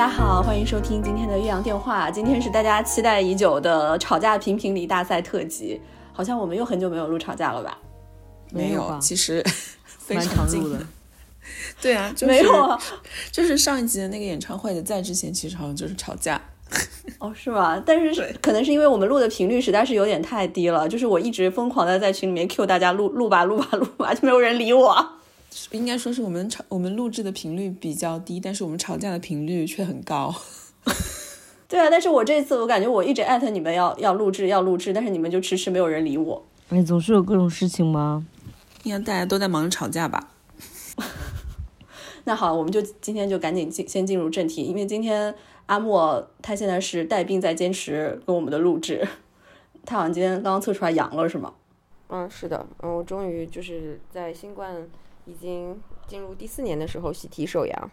家好，欢迎收听今天的岳阳电话。今天是大家期待已久的吵架评评理大赛特辑。好像我们又很久没有录吵架了吧？没有，其实非蛮常的。对啊，就是、没有啊。就是上一集的那个演唱会的在之前，其实好像就是吵架。哦，是吗？但是可能是因为我们录的频率实在是有点太低了，就是我一直疯狂的在群里面 Q 大家录录吧录吧录吧，就没有人理我。应该说是我们吵我们录制的频率比较低，但是我们吵架的频率却很高。对啊，但是我这次我感觉我一直艾特你们要要录制要录制，但是你们就迟迟没有人理我。哎，总是有各种事情吗？应该大家都在忙着吵架吧？那好，我们就今天就赶紧进先进入正题，因为今天阿莫他现在是带病在坚持跟我们的录制，他好像今天刚刚测出来阳了是吗？嗯，是的，嗯，我终于就是在新冠已经进入第四年的时候喜提手阳。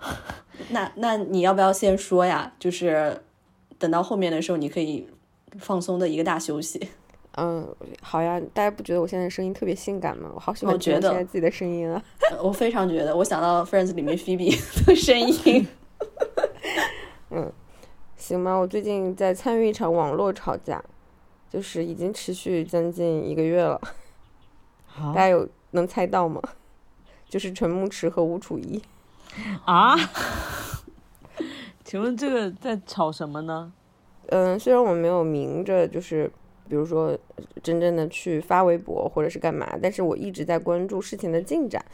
那那你要不要先说呀？就是等到后面的时候，你可以放松的一个大休息。嗯，好呀，大家不觉得我现在声音特别性感吗？我好喜欢我觉得现在自己的声音啊。我非常觉得，我想到 Friends 里面 Phoebe 的声音。嗯，行吧，我最近在参与一场网络吵架，就是已经持续将近一个月了。大家有能猜到吗？就是陈牧驰和吴楚一。啊？请问这个在吵什么呢？嗯，虽然我没有明着就是，比如说真正的去发微博或者是干嘛，但是我一直在关注事情的进展。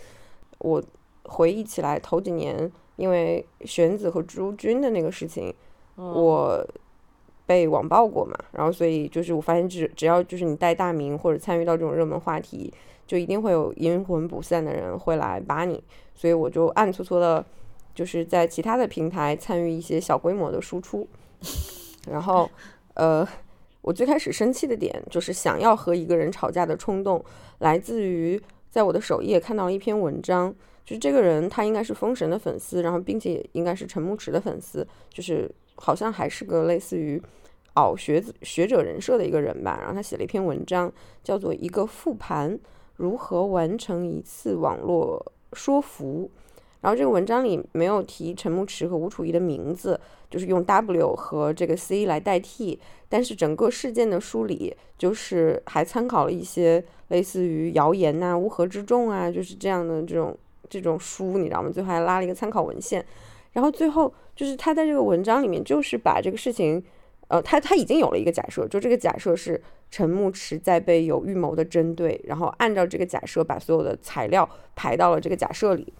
我回忆起来头几年，因为玄子和朱军的那个事情，我被网暴过嘛，然后所以就是我发现只只要就是你带大名或者参与到这种热门话题，就一定会有阴魂不散的人会来扒你，所以我就暗搓搓的，就是在其他的平台参与一些小规模的输出。然后，呃，我最开始生气的点就是想要和一个人吵架的冲动，来自于在我的首页看到了一篇文章，就是这个人他应该是封神的粉丝，然后并且应该是陈牧驰的粉丝，就是好像还是个类似于熬学学者人设的一个人吧。然后他写了一篇文章，叫做《一个复盘：如何完成一次网络说服》。然后这个文章里没有提陈牧驰和吴楚一的名字，就是用 W 和这个 C 来代替。但是整个事件的梳理，就是还参考了一些类似于谣言呐、乌合之众啊，就是这样的这种这种书，你知道吗？最后还拉了一个参考文献。然后最后就是他在这个文章里面，就是把这个事情，呃，他他已经有了一个假设，就这个假设是陈牧驰在被有预谋的针对，然后按照这个假设把所有的材料排到了这个假设里。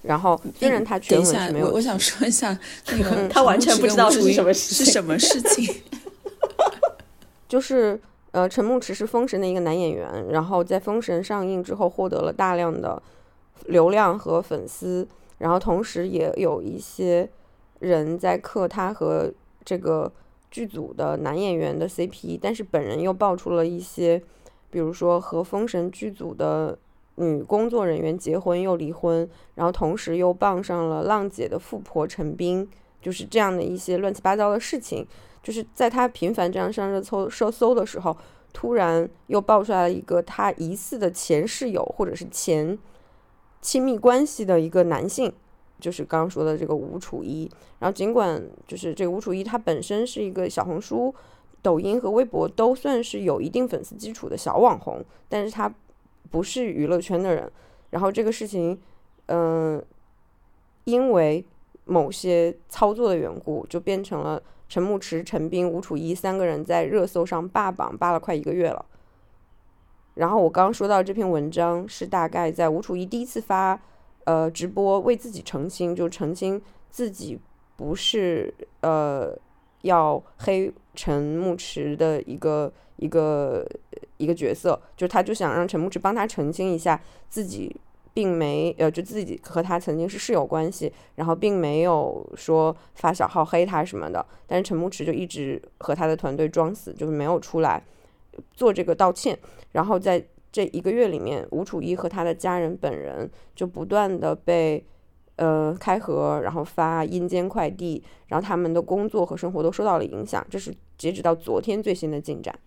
然后虽然他全文是没，有我我想说一下，那个他完全不知道是什么是什么事情。就是呃，陈牧驰是《封神》的一个男演员，然后在《封神》上映之后获得了大量的流量和粉丝，然后同时也有一些人在刻他和这个剧组的男演员的 CP，但是本人又爆出了一些，比如说和《封神》剧组的女工作人员结婚又离婚，然后同时又傍上了浪姐的富婆陈冰，就是这样的一些乱七八糟的事情。就是在他频繁这样上热搜热搜的时候，突然又爆出来了一个他疑似的前室友或者是前亲密关系的一个男性，就是刚刚说的这个吴楚一。然后尽管就是这个吴楚一他本身是一个小红书、抖音和微博都算是有一定粉丝基础的小网红，但是他不是娱乐圈的人。然后这个事情，嗯、因为某些操作的缘故，就变成了陈牧驰、陈冰、吴楚一三个人在热搜上霸榜，霸了快一个月了。然后我刚刚说到这篇文章是大概在吴楚一第一次发呃直播为自己澄清，就澄清自己不是呃要黑陈牧驰的一个一个一个角色，就是他就想让陈牧驰帮他澄清一下自己并没呃就自己和他曾经是室友关系，然后并没有说发小号黑他什么的，但是陈牧驰就一直和他的团队装死，就是没有出来做这个道歉。然后在这一个月里面，吴楚一和他的家人本人就不断的被呃开盒，然后发阴间快递，然后他们的工作和生活都受到了影响。这是截止到昨天最新的进展。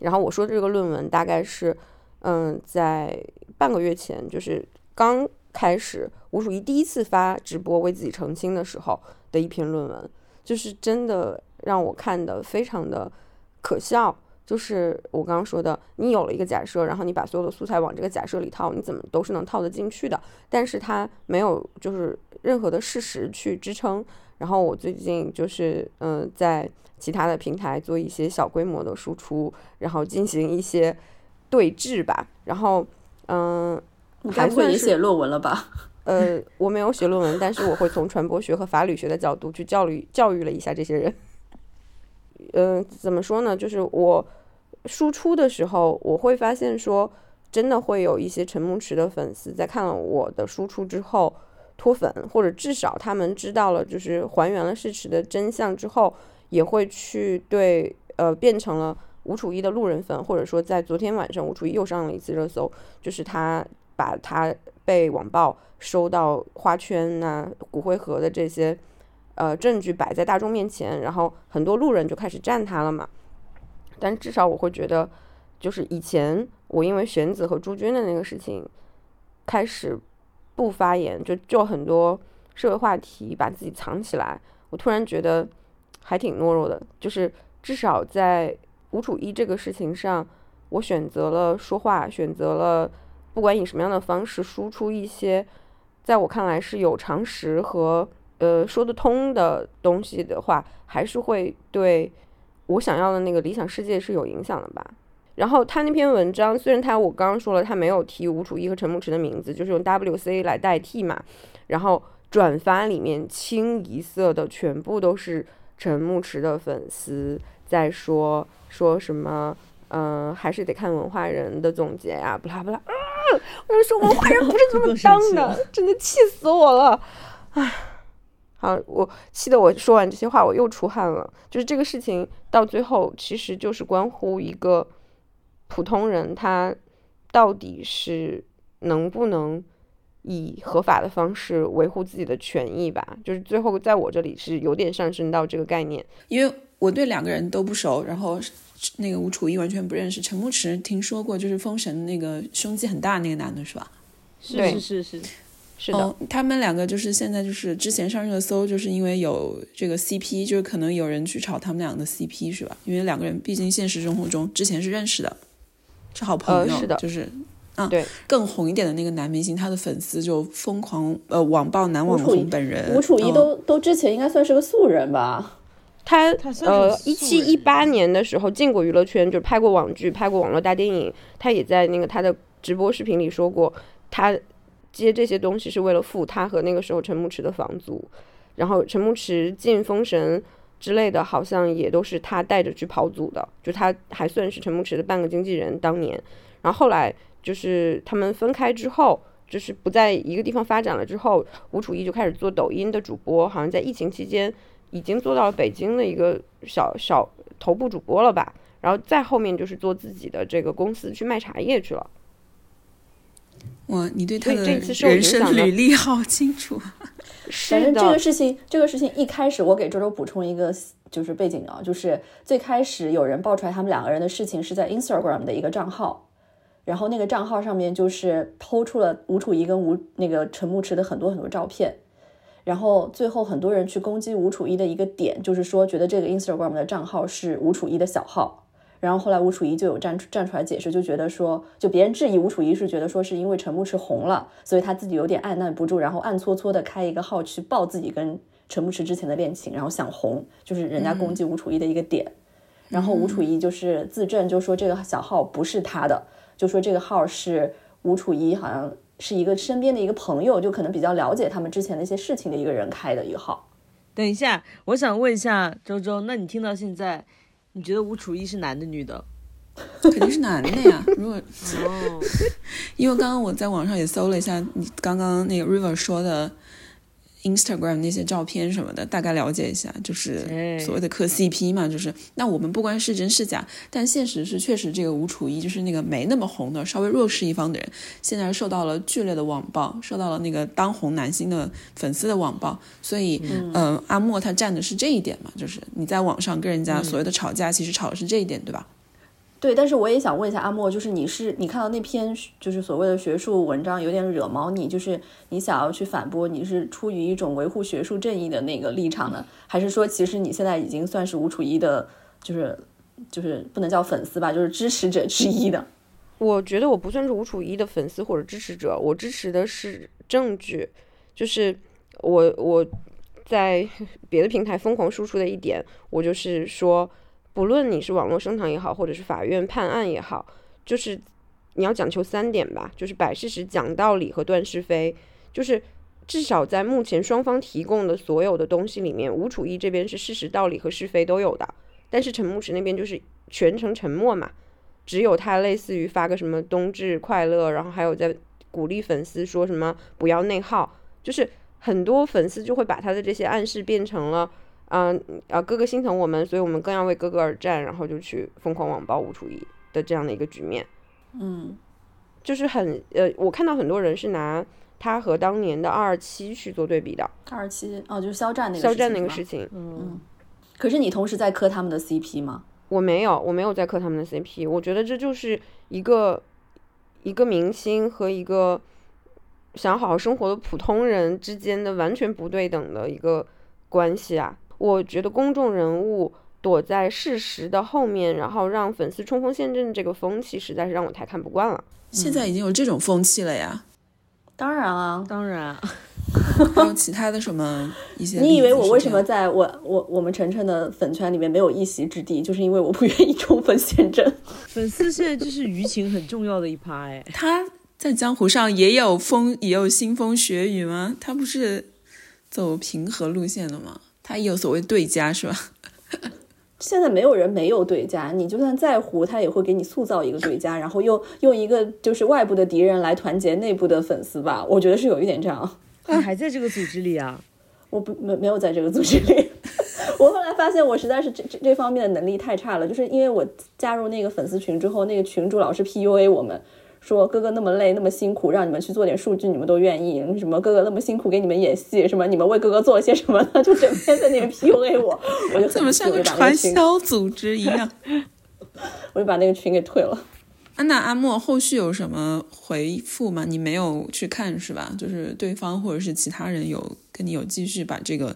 然后我说这个论文大概是嗯在半个月前，就是刚开始，吴楚一第一次发直播为自己澄清的时候的一篇论文，就是真的让我看的非常的可笑。就是我刚刚说的，你有了一个假设，然后你把所有的素材往这个假设里套，你怎么都是能套得进去的。但是它没有就是任何的事实去支撑。然后我最近就是嗯，在其他的平台做一些小规模的输出，然后进行一些对峙吧。然后嗯，你该不会也写论文了吧？呃，我没有写论文，但是我会从传播学和法律学的角度去教育教育了一下这些人。嗯，怎么说呢？就是我输出的时候，我会发现说，真的会有一些陈牧驰的粉丝在看了我的输出之后脱粉，或者至少他们知道了，就是还原了事实的真相之后，也会去对呃变成了吴楚一的路人粉，或者说在昨天晚上吴楚一又上了一次热搜，就是他把他被网暴收到花圈呐、骨灰盒的这些。呃，证据摆在大众面前，然后很多路人就开始站他了嘛。但至少我会觉得，就是以前我因为玄子和朱军的那个事情开始不发言，就就很多社会话题把自己藏起来。我突然觉得还挺懦弱的，就是至少在吴楚一这个事情上，我选择了说话，选择了不管以什么样的方式输出一些在我看来是有常识和。呃，说得通的东西的话，还是会对我想要的那个理想世界是有影响的吧。然后他那篇文章，虽然他我刚刚说了，他没有提吴楚一和陈牧驰的名字，就是用 W C 来代替嘛。然后转发里面清一色的全部都是陈牧驰的粉丝在说说什么，嗯，还是得看文化人的总结呀，不啦不啦。啊，我就说文化人不是这么当的，真的气死我了，唉。啊！我气得我说完这些话，我又出汗了。就是这个事情到最后，其实就是关乎一个普通人，他到底是能不能以合法的方式维护自己的权益吧。就是最后在我这里是有点上升到这个概念，因为我对两个人都不熟，然后那个吴楚一完全不认识，陈牧驰听说过，就是封神那个胸肌很大那个男的是吧？是是是是。是的，他们两个就是现在就是之前上热搜，就是因为有这个 CP，就是可能有人去炒他们俩的 CP 是吧？因为两个人毕竟现实生活中之前是认识的，是好朋友，是的，就是啊，对，更红一点的那个男明星，他的粉丝就疯狂呃网暴男网红本人，吴楚一都都之前应该算是个素人吧？他呃一七一八年的时候进过娱乐圈，就拍过网剧，拍过网络大电影，他也在那个他的直播视频里说过他。接这些东西是为了付他和那个时候陈牧驰的房租，然后陈牧驰进封神之类的，好像也都是他带着去跑组的，就他还算是陈牧驰的半个经纪人。当年，然后后来就是他们分开之后，就是不在一个地方发展了之后，吴楚一就开始做抖音的主播，好像在疫情期间已经做到了北京的一个小小头部主播了吧。然后再后面就是做自己的这个公司去卖茶叶去了。哇，你对他的人生履历好清楚。反正这个事情，这个事情一开始我给周周补充一个就是背景啊，就是最开始有人爆出来他们两个人的事情是在 Instagram 的一个账号，然后那个账号上面就是抛出了吴楚一跟吴那个陈牧驰的很多很多照片，然后最后很多人去攻击吴楚一的一个点，就是说觉得这个 Instagram 的账号是吴楚一的小号。然后后来吴楚仪就有站出站出来解释，就觉得说，就别人质疑吴楚仪是觉得说是因为陈牧驰红了，所以他自己有点按捺不住，然后暗搓搓的开一个号去爆自己跟陈牧驰之前的恋情，然后想红，就是人家攻击吴楚仪的一个点。然后吴楚仪就是自证，就说这个小号不是他的，就说这个号是吴楚仪好像是一个身边的一个朋友，就可能比较了解他们之前的一些事情的一个人开的一个号。等一下，我想问一下周周，那你听到现在？你觉得吴楚一是男的女的？肯定是男的呀。如果哦，因为刚刚我在网上也搜了一下，你刚刚那个 River 说的。Instagram 那些照片什么的，大概了解一下，就是所谓的磕 CP 嘛，就是那我们不管是真是假，但现实是确实这个吴楚一就是那个没那么红的稍微弱势一方的人，现在受到了剧烈的网暴，受到了那个当红男星的粉丝的网暴，所以嗯，阿莫他站的是这一点嘛，就是你在网上跟人家所谓的吵架，其实吵的是这一点，对吧？对，但是我也想问一下阿莫，就是你是你看到那篇就是所谓的学术文章有点惹毛你，就是你想要去反驳，你是出于一种维护学术正义的那个立场呢，还是说其实你现在已经算是吴楚一的，就是就是不能叫粉丝吧，就是支持者之一的？我觉得我不算是吴楚一的粉丝或者支持者，我支持的是证据，就是我我在 别的平台疯狂输出的一点，我就是说。不论你是网络声讨也好，或者是法院判案也好，就是你要讲求三点吧，就是摆事实、讲道理和断是非。就是至少在目前双方提供的所有的东西里面，吴楚一这边是事实、道理和是非都有的，但是陈牧驰那边就是全程沉默嘛，只有他类似于发个什么冬至快乐，然后还有在鼓励粉丝说什么不要内耗，就是很多粉丝就会把他的这些暗示变成了。嗯啊，哥哥心疼我们，所以我们更要为哥哥而战，然后就去疯狂网暴吴楚一的这样的一个局面。嗯，就是很呃，我看到很多人是拿他和当年的二二七去做对比的。二七哦，就是肖战那个肖战那个事情。嗯，可是你同时在磕他们的 CP 吗？我没有，我没有在磕他们的 CP。我觉得这就是一个一个明星和一个想好好生活的普通人之间的完全不对等的一个关系啊。我觉得公众人物躲在事实的后面，然后让粉丝冲锋陷阵，这个风气实在是让我太看不惯了。现在已经有这种风气了呀？当然啊，当然。还有其他的什么一些？你以为我为什么在我我我们晨晨的粉圈里面没有一席之地？就是因为我不愿意冲锋陷阵。粉丝现在就是舆情很重要的一趴哎。他在江湖上也有风，也有腥风血雨吗？他不是走平和路线的吗？他也有所谓对家是吧？现在没有人没有对家，你就算再糊，他也会给你塑造一个对家，然后又用一个就是外部的敌人来团结内部的粉丝吧。我觉得是有一点这样。他还在这个组织里啊？我不没没有在这个组织里。我后来发现我实在是这这这方面的能力太差了，就是因为我加入那个粉丝群之后，那个群主老是 PUA 我们。说哥哥那么累那么辛苦，让你们去做点数据，你们都愿意。什么哥哥那么辛苦给你们演戏，什么你们为哥哥做了些什么呢？就整天在那边 PUA 我，我就怎么像个传销组织一样？我就把那个群给退了。安娜阿莫后续有什么回复吗？你没有去看是吧？就是对方或者是其他人有跟你有继续把这个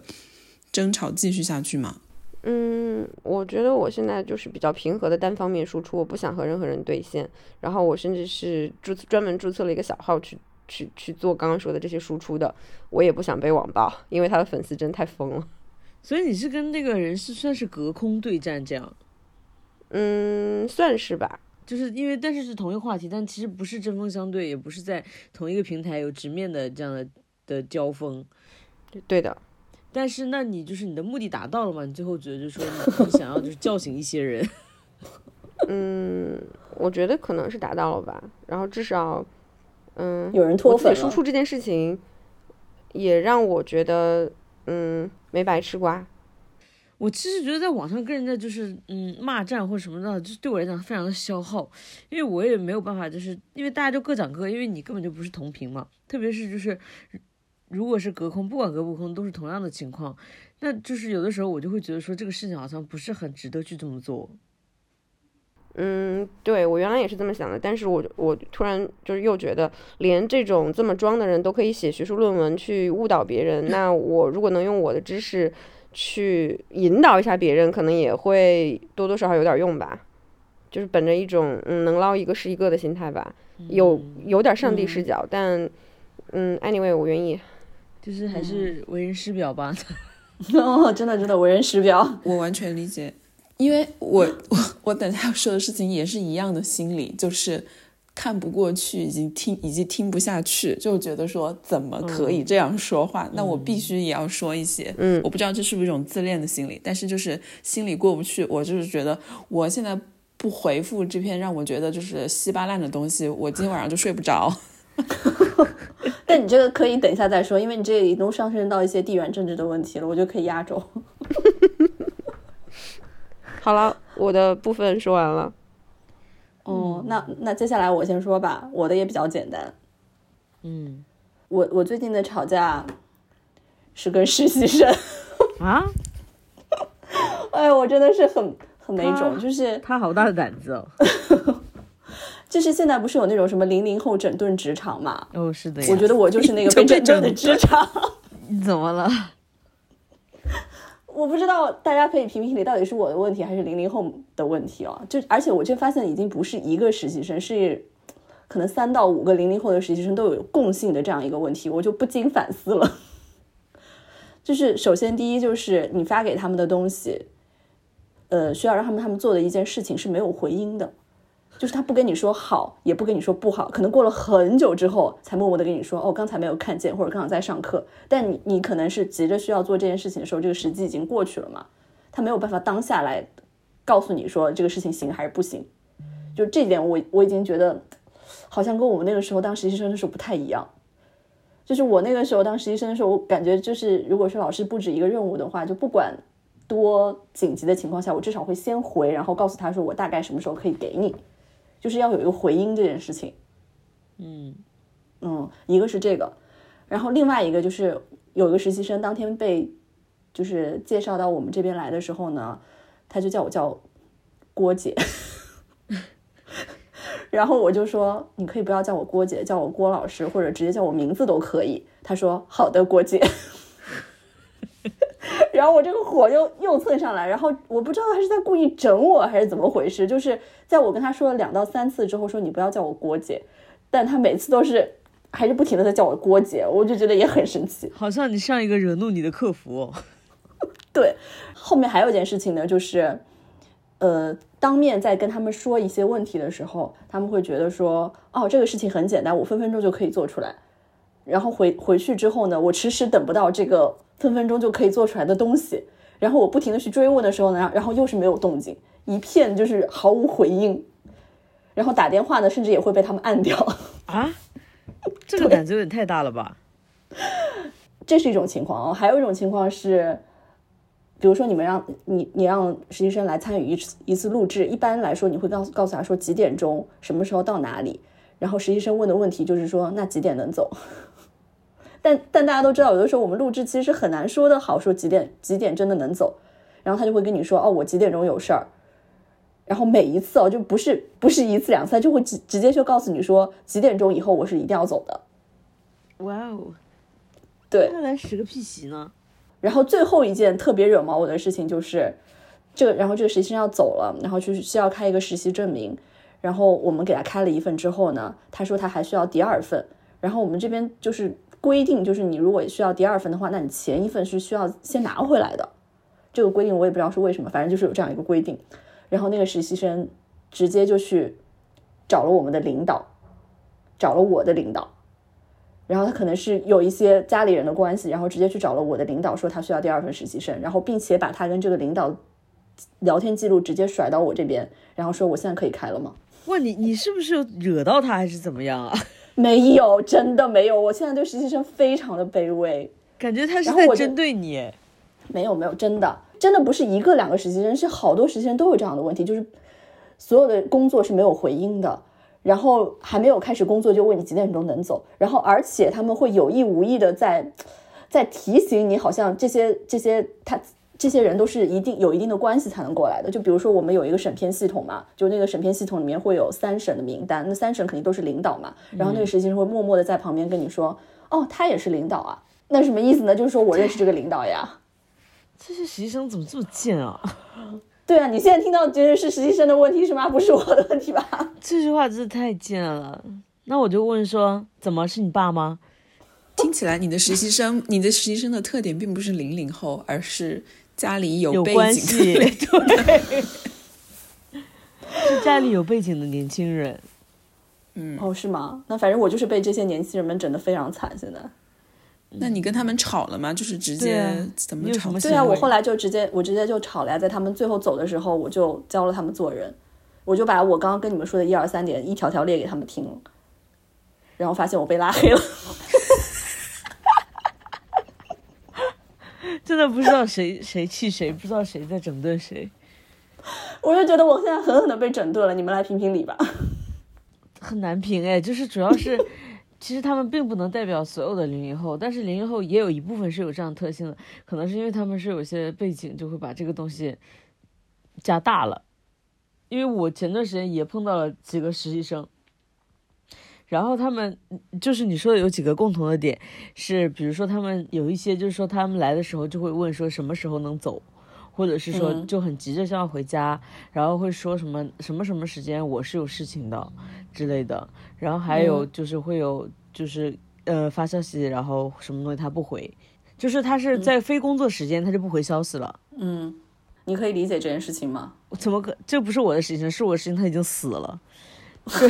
争吵继续下去吗？嗯，我觉得我现在就是比较平和的单方面输出，我不想和任何人对线。然后我甚至是注专门注册了一个小号去去去做刚刚说的这些输出的。我也不想被网暴，因为他的粉丝真太疯了。所以你是跟那个人是算是隔空对战这样？嗯，算是吧。就是因为但是是同一个话题，但其实不是针锋相对，也不是在同一个平台有直面的这样的的交锋。对的。但是，那你就是你的目的达到了吗？你最后觉得就是说，你想要就是叫醒一些人。嗯，我觉得可能是达到了吧。然后至少，嗯，有人脱粉输出这件事情，也让我觉得，嗯，没白吃瓜。我其实觉得在网上跟人家就是嗯骂战或什么的，就对我来讲非常的消耗，因为我也没有办法，就是因为大家就各讲各，因为你根本就不是同频嘛。特别是就是。如果是隔空，不管隔不空，都是同样的情况，那就是有的时候我就会觉得说这个事情好像不是很值得去这么做。嗯，对我原来也是这么想的，但是我我突然就是又觉得，连这种这么装的人都可以写学术论文去误导别人，那我如果能用我的知识去引导一下别人，可能也会多多少少有点用吧。就是本着一种嗯能捞一个是一个的心态吧，有有点上帝视角，但嗯，anyway，我愿意。就是还是为人师表吧，哦，真的真的为人师表，我完全理解，因为我 我我等下要说的事情也是一样的心理，就是看不过去，已经听已经听不下去，就觉得说怎么可以这样说话？那我必须也要说一些，嗯，我不知道这是不是一种自恋的心理，但是就是心里过不去，我就是觉得我现在不回复这篇让我觉得就是稀巴烂的东西，我今天晚上就睡不着。但你这个可以等一下再说，因为你这已经上升到一些地缘政治的问题了，我就可以压轴。好了，我的部分说完了。哦，那那接下来我先说吧，我的也比较简单。嗯，我我最近的吵架是跟实习生啊。哎，我真的是很。很哪种，就是他好大的胆子哦。就是现在不是有那种什么零零后整顿职场嘛？哦，是的呀。我觉得我就是那个 被整顿的职场。你怎么了？我不知道，大家可以评评理，到底是我的问题还是零零后的问题哦？就而且我这发现已经不是一个实习生，是可能三到五个零零后的实习生都有共性的这样一个问题，我就不禁反思了。就是首先第一就是你发给他们的东西，呃，需要让他们他们做的一件事情是没有回音的。就是他不跟你说好，也不跟你说不好，可能过了很久之后才默默的跟你说，哦，刚才没有看见，或者刚好在上课。但你你可能是急着需要做这件事情的时候，这个时机已经过去了嘛，他没有办法当下来告诉你说这个事情行还是不行。就这点，我我已经觉得好像跟我们那个时候当实习生的时候不太一样。就是我那个时候当实习生的时候，我感觉就是如果说老师布置一个任务的话，就不管多紧急的情况下，我至少会先回，然后告诉他说我大概什么时候可以给你。就是要有一个回音这件事情，嗯嗯，一个是这个，然后另外一个就是有一个实习生当天被就是介绍到我们这边来的时候呢，他就叫我叫郭姐，然后我就说你可以不要叫我郭姐，叫我郭老师或者直接叫我名字都可以。他说好的，郭姐。然后我这个火又又蹭上来，然后我不知道他是在故意整我还是怎么回事。就是在我跟他说了两到三次之后，说你不要叫我郭姐，但他每次都是还是不停的在叫我郭姐，我就觉得也很生气。好像你上一个惹怒你的客服。对，后面还有一件事情呢，就是呃，当面在跟他们说一些问题的时候，他们会觉得说，哦，这个事情很简单，我分分钟就可以做出来。然后回回去之后呢，我迟迟等不到这个。分分钟就可以做出来的东西，然后我不停的去追问的时候呢，然后又是没有动静，一片就是毫无回应，然后打电话呢，甚至也会被他们按掉啊，这个胆子有点太大了吧？这是一种情况哦，还有一种情况是，比如说你们让你你让实习生来参与一次一次录制，一般来说你会告诉告诉他说几点钟，什么时候到哪里，然后实习生问的问题就是说那几点能走？但但大家都知道，有的时候我们录制其实是很难说的好，说几点几点真的能走，然后他就会跟你说，哦，我几点钟有事儿，然后每一次哦，就不是不是一次两次，他就会直直接就告诉你说几点钟以后我是一定要走的。哇哦，对，那来使个屁席呢？然后最后一件特别惹毛我的事情就是，这个然后这个实习生要走了，然后就是需要开一个实习证明，然后我们给他开了一份之后呢，他说他还需要第二份，然后我们这边就是。规定就是你如果需要第二份的话，那你前一份是需要先拿回来的。这个规定我也不知道是为什么，反正就是有这样一个规定。然后那个实习生直接就去找了我们的领导，找了我的领导。然后他可能是有一些家里人的关系，然后直接去找了我的领导，说他需要第二份实习生，然后并且把他跟这个领导聊天记录直接甩到我这边，然后说我现在可以开了吗？问你，你是不是惹到他还是怎么样啊？没有，真的没有。我现在对实习生非常的卑微，感觉他是在针对你。没有没有，真的真的不是一个两个实习生，是好多实习生都有这样的问题，就是所有的工作是没有回音的，然后还没有开始工作就问你几点钟能走，然后而且他们会有意无意的在在提醒你，好像这些这些他。这些人都是一定有一定的关系才能过来的。就比如说，我们有一个审片系统嘛，就那个审片系统里面会有三审的名单，那三审肯定都是领导嘛。然后那个实习生会默默的在旁边跟你说：“哦，他也是领导啊。”那什么意思呢？就是说我认识这个领导呀。这些实习生怎么这么贱啊？对啊，你现在听到觉得是实习生的问题是吗？不是我的问题吧？这句话真的太贱了。那我就问说：怎么是你爸吗？听起来你的实习生，你的实习生的特点并不是零零后，而是。家里有关系，对，是家里有背景的年轻人。嗯，哦，是吗？那反正我就是被这些年轻人们整的非常惨。现在，那你跟他们吵了吗？就是直接怎么吵？对啊，我后来就直接，我直接就吵了呀。在他们最后走的时候，我就教了他们做人，我就把我刚刚跟你们说的一二三点一条条列给他们听了，然后发现我被拉黑了。真的不知道谁谁气谁，不知道谁在整顿谁。我就觉得我现在狠狠的被整顿了，你们来评评理吧。很难评哎，就是主要是，其实他们并不能代表所有的零零后，但是零零后也有一部分是有这样特性的，可能是因为他们是有些背景，就会把这个东西加大了，因为我前段时间也碰到了几个实习生，然后他们就是你说的有几个共同的点，是比如说他们有一些就是说他们来的时候就会问说什么时候能走，或者是说嗯就很急着想要回家，然后会说什么什么什么时间我是有事情的之类的，然后还有就是会有就是呃发消息，然后什么东西他不回，就是他是在非工作时间他就不回消息了。嗯，你可以理解这件事情吗？怎么可？这不是我的事情，是我的事情，他已经死了。对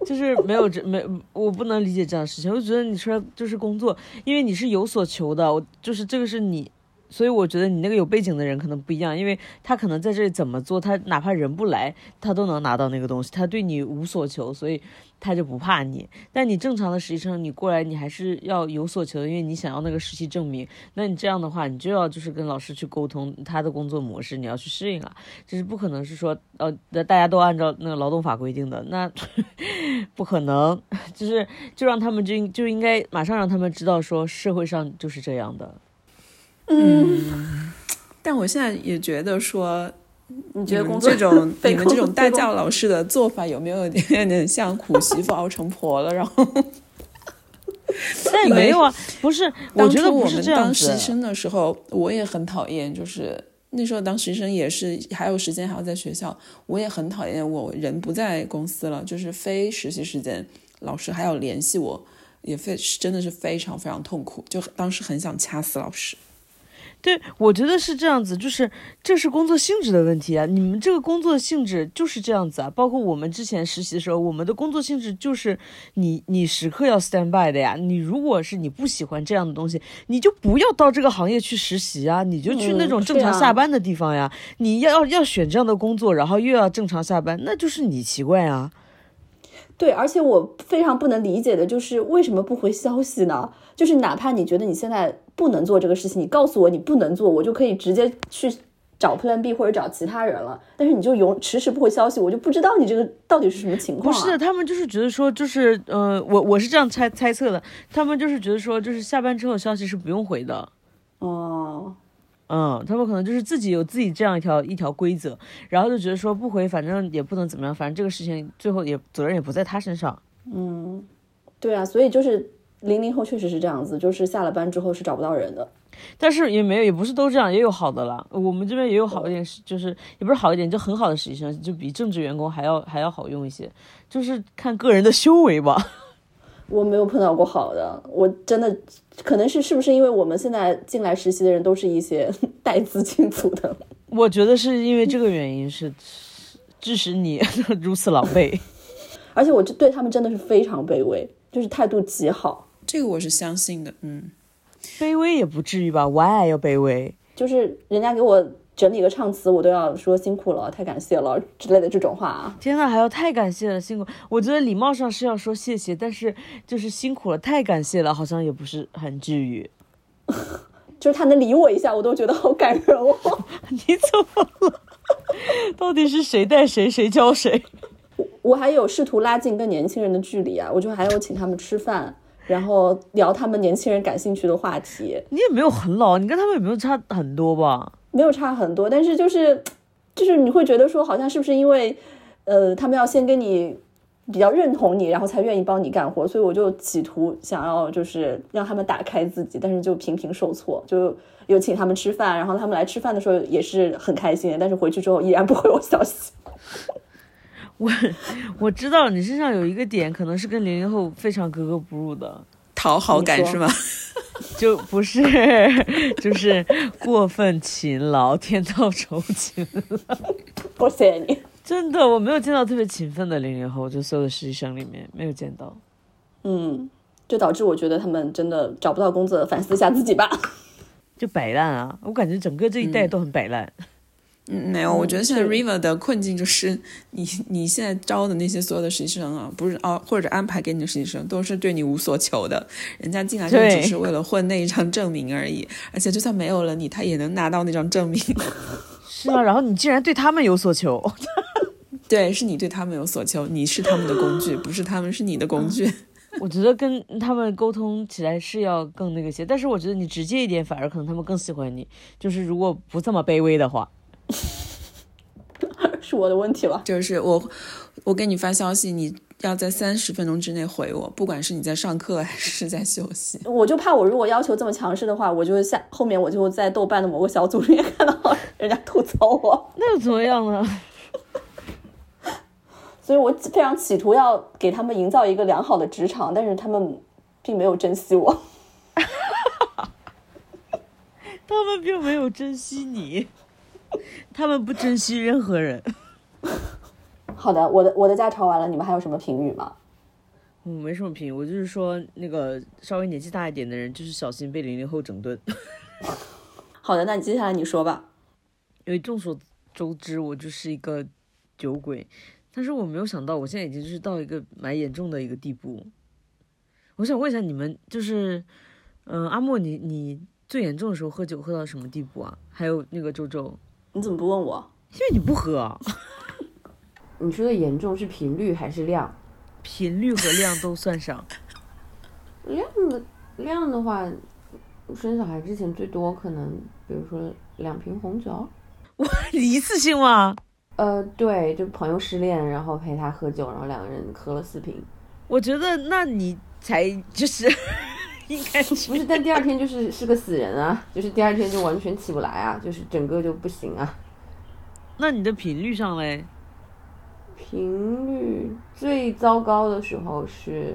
就是没有这没，我不能理解这样的事情。我就觉得你出来就是工作，因为你是有所求的，我就是这个是你，所以我觉得你那个有背景的人可能不一样，因为他可能在这里怎么做，他哪怕人不来，他都能拿到那个东西，他对你无所求，所以他就不怕你。但你正常的实习生，你过来你还是要有所求，因为你想要那个实习证明。那你这样的话，你就要就是跟老师去沟通他的工作模式，你要去适应啊。就是不可能是说呃，大家都按照那个劳动法规定的，那 不可能。就是就让他们就就应该马上让他们知道说社会上就是这样的。但我现在也觉得说，你觉得工作这种 非你们这种工非工带教老师的做法有没有点有点像苦 媳妇熬成婆了？然后但没有啊，不是，我当觉得我们是这样。当实习生的时候，我也很讨厌，就是那时候当实习生也是还有时间还要在学校，我也很讨厌我人不在公司了，就是非实习时间，老师还要联系我，也非真的是非常非常痛苦，就当时很想掐死老师。对，我觉得是这样子，就是这是工作性质的问题啊。你们这个工作性质就是这样子啊。包括我们之前实习的时候，我们的工作性质就是你你时刻要 stand by 的呀。你如果是你不喜欢这样的东西，你就不要到这个行业去实习啊，你就去那嗯种正常下班的地方呀。你要要要选这样的工作，然后又要正常下班，那就是你奇怪啊。对，而且我非常不能理解的就是为什么不回消息呢？就是哪怕你觉得你现在不能做这个事情，你告诉我你不能做，我就可以直接去找 Plan B 或者找其他人了。但是你就永迟迟不回消息，我就不知道你这个到底是什么情况、啊。不是，他们就是觉得说，就是呃，我我是这样猜猜测的，他们就是觉得说，就是下班之后消息是不用回的。哦，嗯，他们可能就是自己有自己这样一条一条规则，然后就觉得说不回，反正也不能怎么样，反正这个事情最后也责任也不在他身上。嗯对啊，所以就是零零后确实是这样子，就是下了班之后是找不到人的。但是也没有，也不是都这样，也有好的啦。我们这边也有好一点，是就是也不是好一点，就很好的实习生，就比正职员工还要还要好用一些，就是看个人的修为吧。我没有碰到过好的，我真的可能是是不是因为我们现在进来实习的人都是一些 带资进组的，我觉得是因为这个原因是致使你 如此狼狈。而且我这对他们真的是非常卑微，就是态度极好。这个我是相信的，嗯，卑微也不至于吧？Why 要卑微？就是人家给我整理个唱词，我都要说辛苦了，太感谢了之类的这种话啊。天呐，还要太感谢了，辛苦。我觉得礼貌上是要说谢谢，但是就是辛苦了，太感谢了，好像也不是很至于。就是他能理我一下，我都觉得好感人哦。你怎么了？到底是谁带谁，谁教谁？我还有试图拉近跟年轻人的距离啊，我就还有请他们吃饭，然后聊他们年轻人感兴趣的话题，你也没有很老，你跟他们也没有差很多吧？没有差很多，但是就是 就是你会觉得说，好像是不是因为呃他们要先跟你比较认同你，然后才愿意帮你干活，所以我就企图想要就是让他们打开自己，但是就频频受挫，就有请他们吃饭，然后他们来吃饭的时候也是很开心的，但是回去之后依然不回我消息。我 我知道你身上有一个点，可能是跟零零后非常格格不入的，讨好感是吗？就不是就是过分勤劳，天道酬勤。多谢你。真的，我没有见到特别勤奋的零零后，就所有的实习生里面没有见到。嗯，就导致我觉得他们真的找不到工作，反思一下自己吧。就摆烂啊！我感觉整个这一代都很摆烂。嗯，没有，我觉得现在是 River 的困境就是你你现在招的那些所有的实习生啊，不是啊，或者安排给你的实习生，都是对你无所求的，人家进来就只是为了混那一张证明而已，而且就算没有了你，他也能拿到那张证明。是啊，然后你竟然对他们有所求，对，是你对他们有所求，你是他们的工具，不是他们是你的工具。我觉得跟他们沟通起来是要更那个些，但是我觉得你直接一点，反而可能他们更喜欢你。就是如果不这么卑微的话，是我的问题了。就是我，我给你发消息，你要在三十分钟之内回我，不管是你在上课还是在休息。我就怕我如果要求这么强势的话，我就下后面我就在豆瓣的某个小组里面看到 人家吐槽我，那又怎么样呢？所以我非常企图要给他们营造一个良好的职场，但是他们并没有珍惜我。他们并没有珍惜你，他们不珍惜任何人。好的，我的我的家吵完了，你们还有什么评语吗？我没什么评语，我就是说那个稍微年纪大一点的人，就是小心被零零后整顿。好的，那你接下来你说吧。因为众所周知，我就是一个酒鬼，但是我没有想到，我现在已经就是到一个蛮严重的一个地步。我想问一下你们，就是，嗯、阿莫，你你最严重的时候喝酒喝到什么地步啊？还有那个周周，你怎么不问我？因为你不喝啊，你说的严重是频率还是量？频率和量都算上。量的量的话，生小孩之前最多可能，比如说两瓶红酒。你一次性吗？呃，对，就朋友失恋，然后陪他喝酒，然后两个人喝了四瓶。我觉得那你才就是应该是不是，但第二天就是是个死人啊，就是第二天就完全起不来啊，就是整个就不行啊。那你的频率上嘞？频率最糟糕的时候是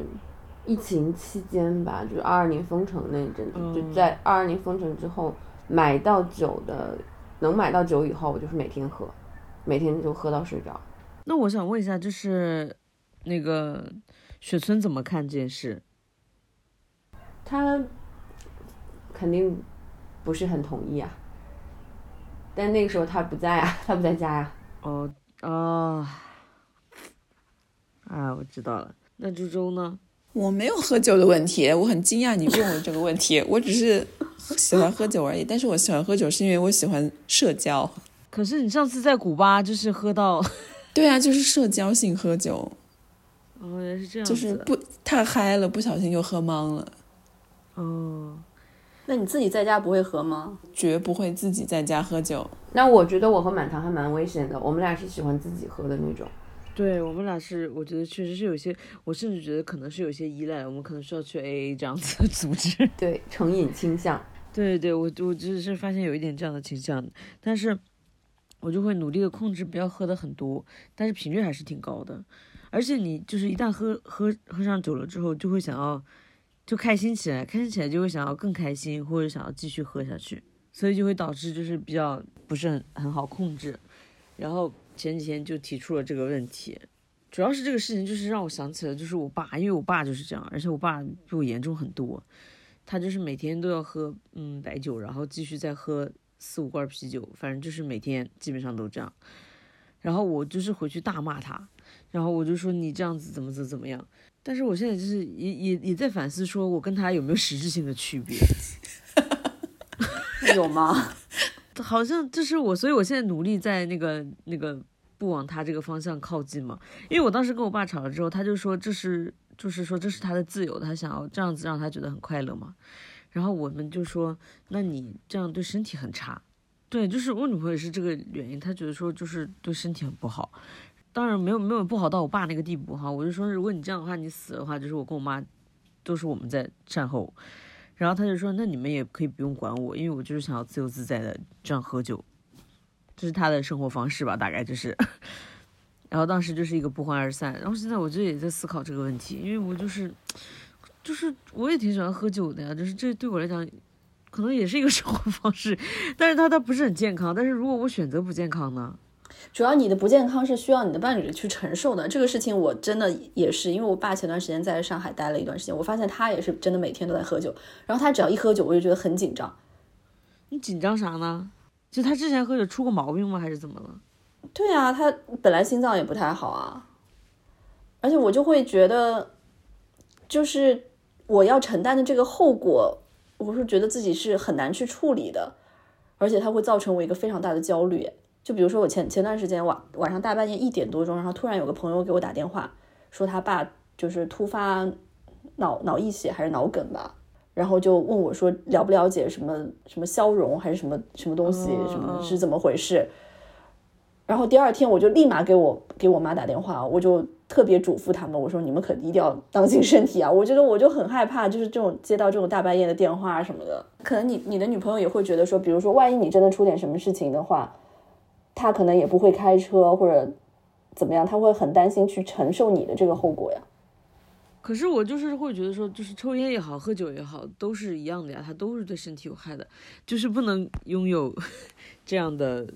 疫情期间吧，就是二二年封城那一阵子，嗯就在二二年封城之后买到酒的，能买到酒以后，我就是每天喝，每天就喝到睡着。那我想问一下，就是那个雪村怎么看这件事？他肯定不是很同意啊，但那个时候他不在啊，他不在家呀、哦哦，啊，我知道了。那周周呢？我没有喝酒的问题，我很惊讶你问我这个问题，我只是喜欢喝酒而已。但是我喜欢喝酒是因为我喜欢社交。可是你上次在古巴就是喝到，对啊，就是社交性喝酒，哦，原来是这样，就是不太嗨了，不小心就喝懵了，哦，那你自己在家不会喝吗？绝不会自己在家喝酒。那我觉得我和满堂还蛮危险的，我们俩是喜欢自己喝的那种。对我们俩是，我觉得确实是有些，我甚至觉得可能是有些依赖，我们可能需要去 AA 这样子的组织。对，成瘾倾向。对对，我我只是发现有一点这样的倾向，但是我就会努力的控制不要喝的很多，但是频率还是挺高的。而且你就是一旦喝喝喝上酒了之后，就会想要就开心起来，开心起来就会想要更开心，或者想要继续喝下去，所以就会导致就是比较不是很很好控制。然后前几天就提出了这个问题，主要是这个事情就是让我想起了就是我爸，因为我爸就是这样，而且我爸比我严重很多。他就是每天都要喝嗯白酒，然后继续再喝四五罐啤酒，反正就是每天基本上都这样。然后我就是回去大骂他，然后我就说你这样子怎么怎么怎么样。但是我现在就是也也也在反思，说我跟他有没有实质性的区别？有吗？好像就是我，所以我现在努力在那个那个不往他这个方向靠近嘛。因为我当时跟我爸吵了之后，他就说这是就是说这是他的自由，他想要这样子让他觉得很快乐嘛。然后我们就说，那你这样对身体很差。对，就是我女朋友也是这个原因，她觉得说就是对身体很不好。当然没有没有不好到我爸那个地步哈，我就说如果你这样的话，你死的话，就是我跟我妈都是我们在善后。然后他就说：“那你们也可以不用管我，因为我就是想要自由自在的这样喝酒，这是他的生活方式吧，大概就是。”然后当时就是一个不欢而散。然后现在我就也在思考这个问题，因为我就是，就是我也挺喜欢喝酒的呀，就是这对我来讲，可能也是一个生活方式，但是它它不是很健康。但是如果我选择不健康呢？主要你的不健康是需要你的伴侣去承受的。这个事情我真的也是，因为我爸前段时间在上海待了一段时间，我发现他也是真的每天都在喝酒。然后他只要一喝酒，我就觉得很紧张。你紧张啥呢？就他之前喝酒出过毛病吗？还是怎么了？对啊，他本来心脏也不太好啊，而且我就会觉得，就是我要承担的这个后果，我是觉得自己是很难去处理的，而且它会造成我一个非常大的焦虑。就比如说我前前段时间晚晚上大半夜一点多钟，然后突然有个朋友给我打电话，说他爸就是突发脑脑溢血还是脑梗吧，然后就问我说了不了解什么什么消融还是什么什么东西，什么是怎么回事？然后第二天我就立马给我给我妈打电话，我就特别嘱咐他们，我说你们可一定要当心身体啊！我觉得我就很害怕，就是这种接到这种大半夜的电话什么的。可能你你的女朋友也会觉得说，比如说万一你真的出点什么事情的话，他可能也不会开车或者怎么样，他会很担心去承受你的这个后果呀。可是我就是会觉得说，就是抽烟也好，喝酒也好，都是一样的呀，它都是对身体有害的，就是不能拥有 这样的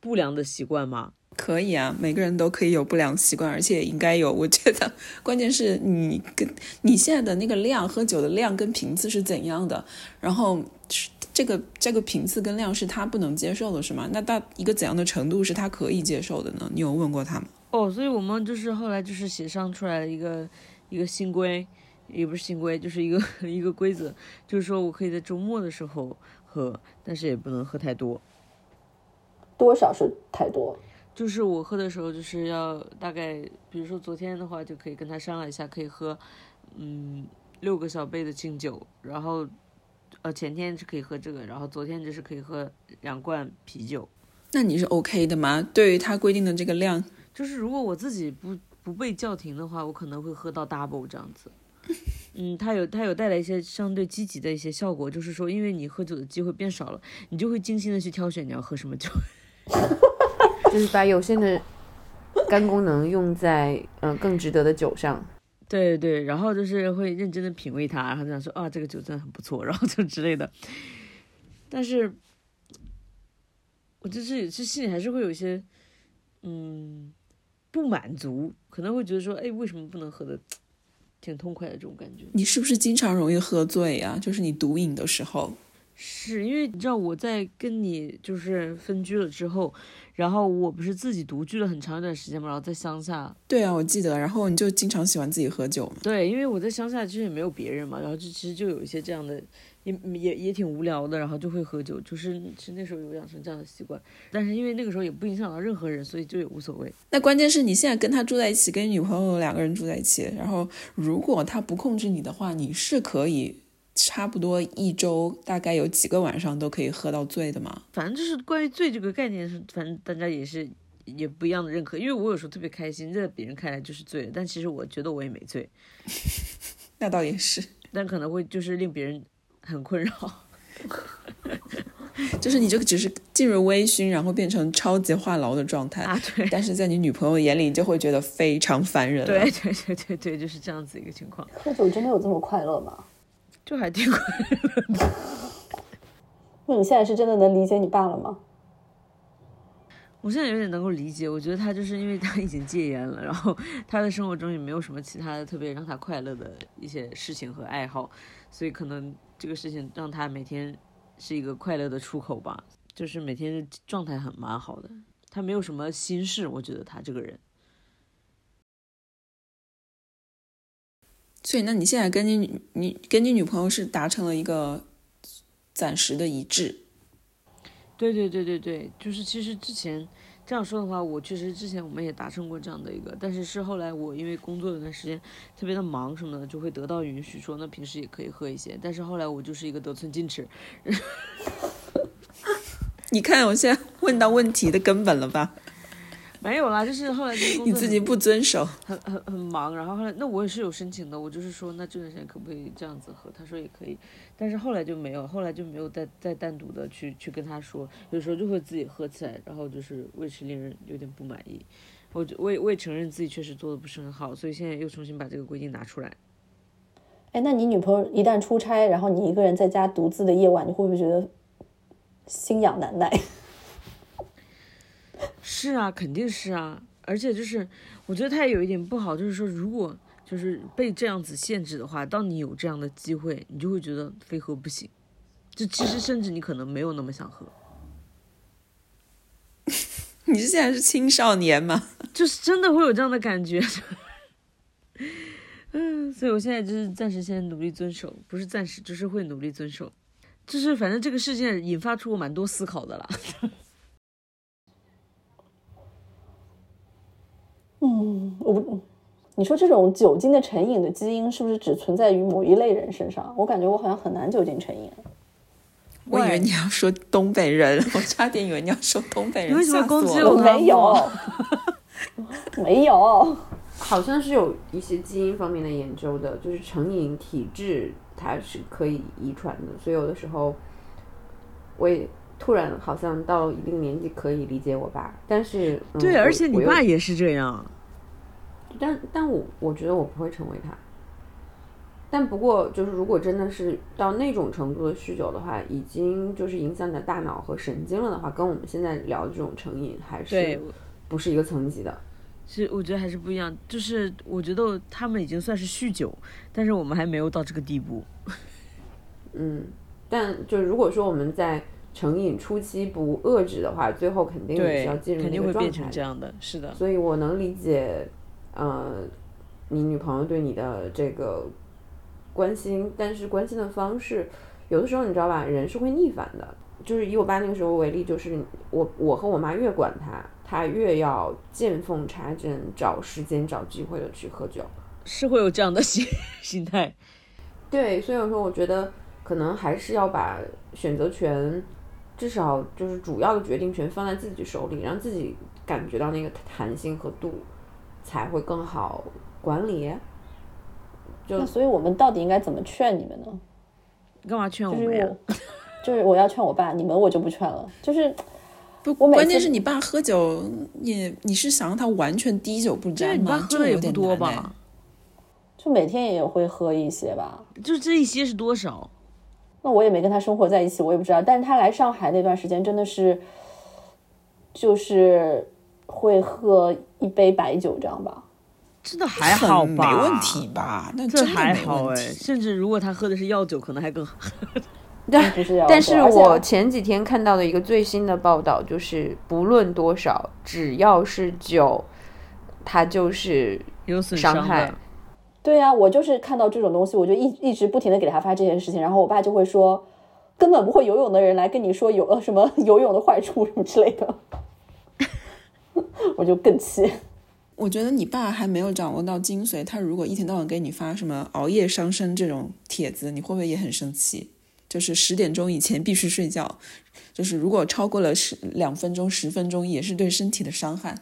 不良的习惯吗？可以啊，每个人都可以有不良习惯，而且应该有。我觉得 关键是你跟你现在的那个量，喝酒的量跟频次是怎样的，然后这个这个频次跟量是他不能接受的，是吗？那到一个怎样的程度是他可以接受的呢？你有问过他吗？哦，所以我们就是后来就是协商出来了一个。一个新规，也不是新规，就是一个 一个规则，就是说我可以在周末的时候喝，但是也不能喝太多。多少是太多？就是我喝的时候，就是要大概，比如说昨天的话，就可以跟他商量一下，可以喝，嗯，六个小杯的清酒，然后，呃，前天是可以喝这个，然后昨天就是可以喝两罐啤酒。那你是 OK 的吗？对于他规定的这个量，就是如果我自己不。不被叫停的话，我可能会喝到 double 这样子。嗯，它有它有带来一些相对积极的一些效果，就是说，因为你喝酒的机会变少了，你就会精心的去挑选你要喝什么酒，就是把有限的肝功能用在嗯更值得的酒上。对对，然后就是会认真的品味它，然后这样说啊，这个酒真的很不错，然后就之类的。但是，我就是这心里还是会有一些嗯。不满足，可能会觉得说，哎，为什么不能喝的挺痛快的这种感觉？你是不是经常容易喝醉呀？就是你毒瘾的时候。是因为你知道我在跟你就是分居了之后，然后我不是自己独居了很长一段时间嘛，然后在乡下。对啊，我记得。然后你就经常喜欢自己喝酒。对，因为我在乡下其实也没有别人嘛，然后就其实就有一些这样的。也也也挺无聊的，然后就会喝酒，就是是那时候有养成这样的习惯，但是因为那个时候也不影响到任何人，所以就也无所谓。那关键是你现在跟他住在一起，跟女朋友两个人住在一起，然后如果他不控制你的话，你是可以差不多一周大概有几个晚上都可以喝到醉的嘛？反正就是关于醉这个概念是，反正大家也是也不一样的认可，因为我有时候特别开心，在别人看来就是醉了，但其实我觉得我也没醉。那倒也是，但可能会就是令别人很困扰。就是你这个只是进入微醺，然后变成超级话痨的状态啊，对。但是在你女朋友眼里，就会觉得非常烦人。对对对对对，就是这样子一个情况。喝酒真的有这么快乐吗？就还挺快乐的。那你现在是真的能理解你爸了吗？我现在有点能够理解，我觉得他就是因为他已经戒烟了，然后他的生活中也没有什么其他的特别让他快乐的一些事情和爱好，所以可能。这个事情让他每天是一个快乐的出口吧，就是每天状态很蛮好的。他没有什么心事，我觉得他这个人。所以，那你现在跟你你跟你女朋友是达成了一个暂时的一致？对对对对对，就是其实之前。这样说的话，我确实之前我们也达成过这样的一个，但是是后来我因为工作有段时间特别的忙什么的，就会得到允许说那平时也可以喝一些，但是后来我就是一个得寸进尺。你看我现在问到问题的根本了吧？没有啦，就是后来你自己不遵守，很很很忙，然后后来那我也是有申请的，我就是说那这段时间可不可以这样子喝？他说也可以，但是后来就没有，后来就没有再再单独的去去跟他说，有时候就会自己喝起来，然后就是为此令人有点不满意。我我也我也承认自己确实做的不是很好，所以现在又重新把这个规定拿出来。哎，那你女朋友一旦出差，然后你一个人在家独自的夜晚，你会不会觉得心痒难耐？是啊，肯定是啊，而且就是，我觉得他也有一点不好，就是说，如果就是被这样子限制的话，当你有这样的机会，你就会觉得非喝不行，就其实甚至你可能没有那么想喝。你是现在是青少年吗？就是真的会有这样的感觉。嗯，所以我现在就是暂时先努力遵守，不是暂时，就是会努力遵守，就是反正这个事件引发出我蛮多思考的了。嗯，我不，你说这种酒精的成瘾的基因是不是只存在于某一类人身上？我感觉我好像很难酒精成瘾。我以为你要说东北人，我差点以为你要说东北人，你为什么吓死攻击我了我没有，没有。好像是有一些基因方面的研究的，就是成瘾体质它是可以遗传的，所以有的时候我也突然好像到了一定年纪可以理解我爸，但是、嗯、对，而且你爸也是这样。但但我我觉得我不会成为他。但不过就是，如果真的是到那种程度的酗酒的话，已经就是影响你的大脑和神经了的话，跟我们现在聊的这种成瘾还是，不是一个层级的。其实我觉得还是不一样。就是我觉得他们已经算是酗酒，但是我们还没有到这个地步。嗯，但就如果说我们在成瘾初期不遏制的话，最后肯定也是要进，入那个状定会变成态。这样的。是的，所以我能理解，呃，你女朋友对你的这个关心，但是关心的方式，有的时候你知道吧，人是会逆反的。就是以我爸那个时候为例，就是我我和我妈越管他，他越要见缝插针，找时间找机会的去喝酒。是会有这样的 心心态。对，所以我说，我觉得可能还是要把选择权，至少就是主要的决定权放在自己手里，让自己感觉到那个弹性和度，才会更好管理。就那所以我们到底应该怎么劝你们呢？你干嘛劝我就是们 就是我要劝我爸，你们我就不劝了。就是不，我关键是你爸喝酒，你你是想让他完全滴酒不沾吗？喝的也不这个有点多吧？就每天也会喝一些吧。就这一些是多少？那我也没跟他生活在一起，我也不知道。但是他来上海那段时间真的是，就是会喝一杯白酒这样吧。真的还好吧？没问题吧？那这真还好哎，甚至如果他喝的是药酒，可能还更好。但不是要但是我前几天看到的一个最新的报道，就是不论多少，只要是酒，它就是有损伤害的。对呀、我就是看到这种东西，我就一一直不停的给他发这件事情，然后我爸就会说，根本不会游泳的人来跟你说有呃什么 游泳的坏处什么之类的，我就更气。我觉得你爸还没有掌握到精髓，他如果一天到晚给你发什么熬夜伤身这种帖子，你会不会也很生气？就是十点钟以前必须睡觉，就是如果超过了十两分钟、十分钟，也是对身体的伤害，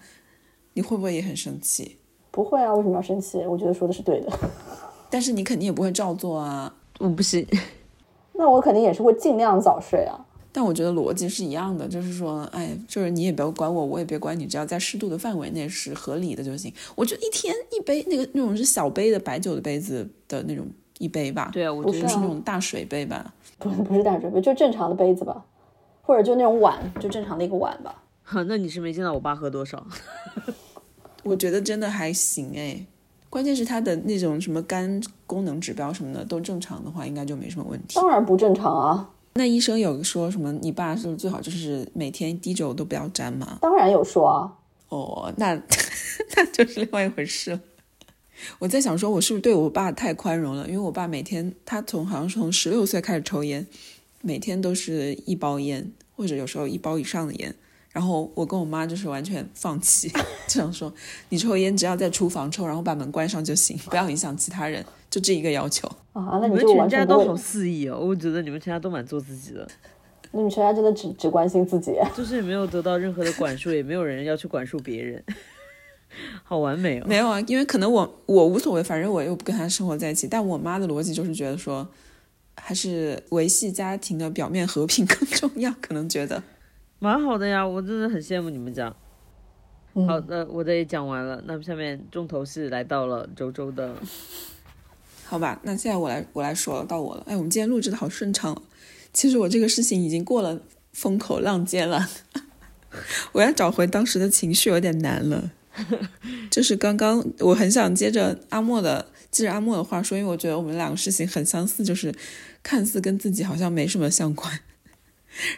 你会不会也很生气？不会啊，为什么要生气？我觉得说的是对的。但是你肯定也不会照做啊。我不行，那我肯定也是会尽量早睡啊。但我觉得逻辑是一样的，就是说，哎，就是你也不要管我，我也别管你，只要在适度的范围内是合理的就行。我觉得一天一杯那个那种是小杯的白酒的杯子的那种一杯吧，对啊，我觉得不是那种大水杯吧？不不是大水杯，就正常的杯子吧，或者就那种碗，就正常的一个碗吧。哈，那你是没见到我爸喝多少？我觉得真的还行哎，关键是他的那种什么肝功能指标什么的都正常的话，应该就没什么问题。当然不正常啊，那医生有说什么？你爸是最好就是每天一滴酒都不要沾吗？当然有说啊。哦，那 那就是另外一回事了。我在想说，我是不是对我爸太宽容了？因为我爸每天他从好像是从十六岁开始抽烟，每天都是一包烟，或者有时候一包以上的烟。然后我跟我妈就是完全放弃，这样说：你抽烟只要在厨房抽，然后把门关上就行，不要影响其他人，就这一个要求。啊，那你们全家都好，肆意哦，我觉得你们全家都蛮做自己的，那你全家真的只只关心自己。就是也没有得到任何的管束，也没有人要去管束别人，好完美哦。没有啊，因为可能我我无所谓，反正我又不跟他生活在一起。但我妈的逻辑就是觉得说，还是维系家庭的表面和平更重要，可能觉得。蛮好的呀，我真的很羡慕你们家。嗯好的，我的也讲完了，那么下面重头戏来到了周周的，好吧，那现在我来我来说了，到我了。哎，我们今天录制的好顺畅哦。其实我这个事情已经过了风口浪尖了，我要找回当时的情绪有点难了。就是刚刚我很想接着阿莫的，接着阿莫的话说，因为我觉得我们两个事情很相似，就是看似跟自己好像没什么相关，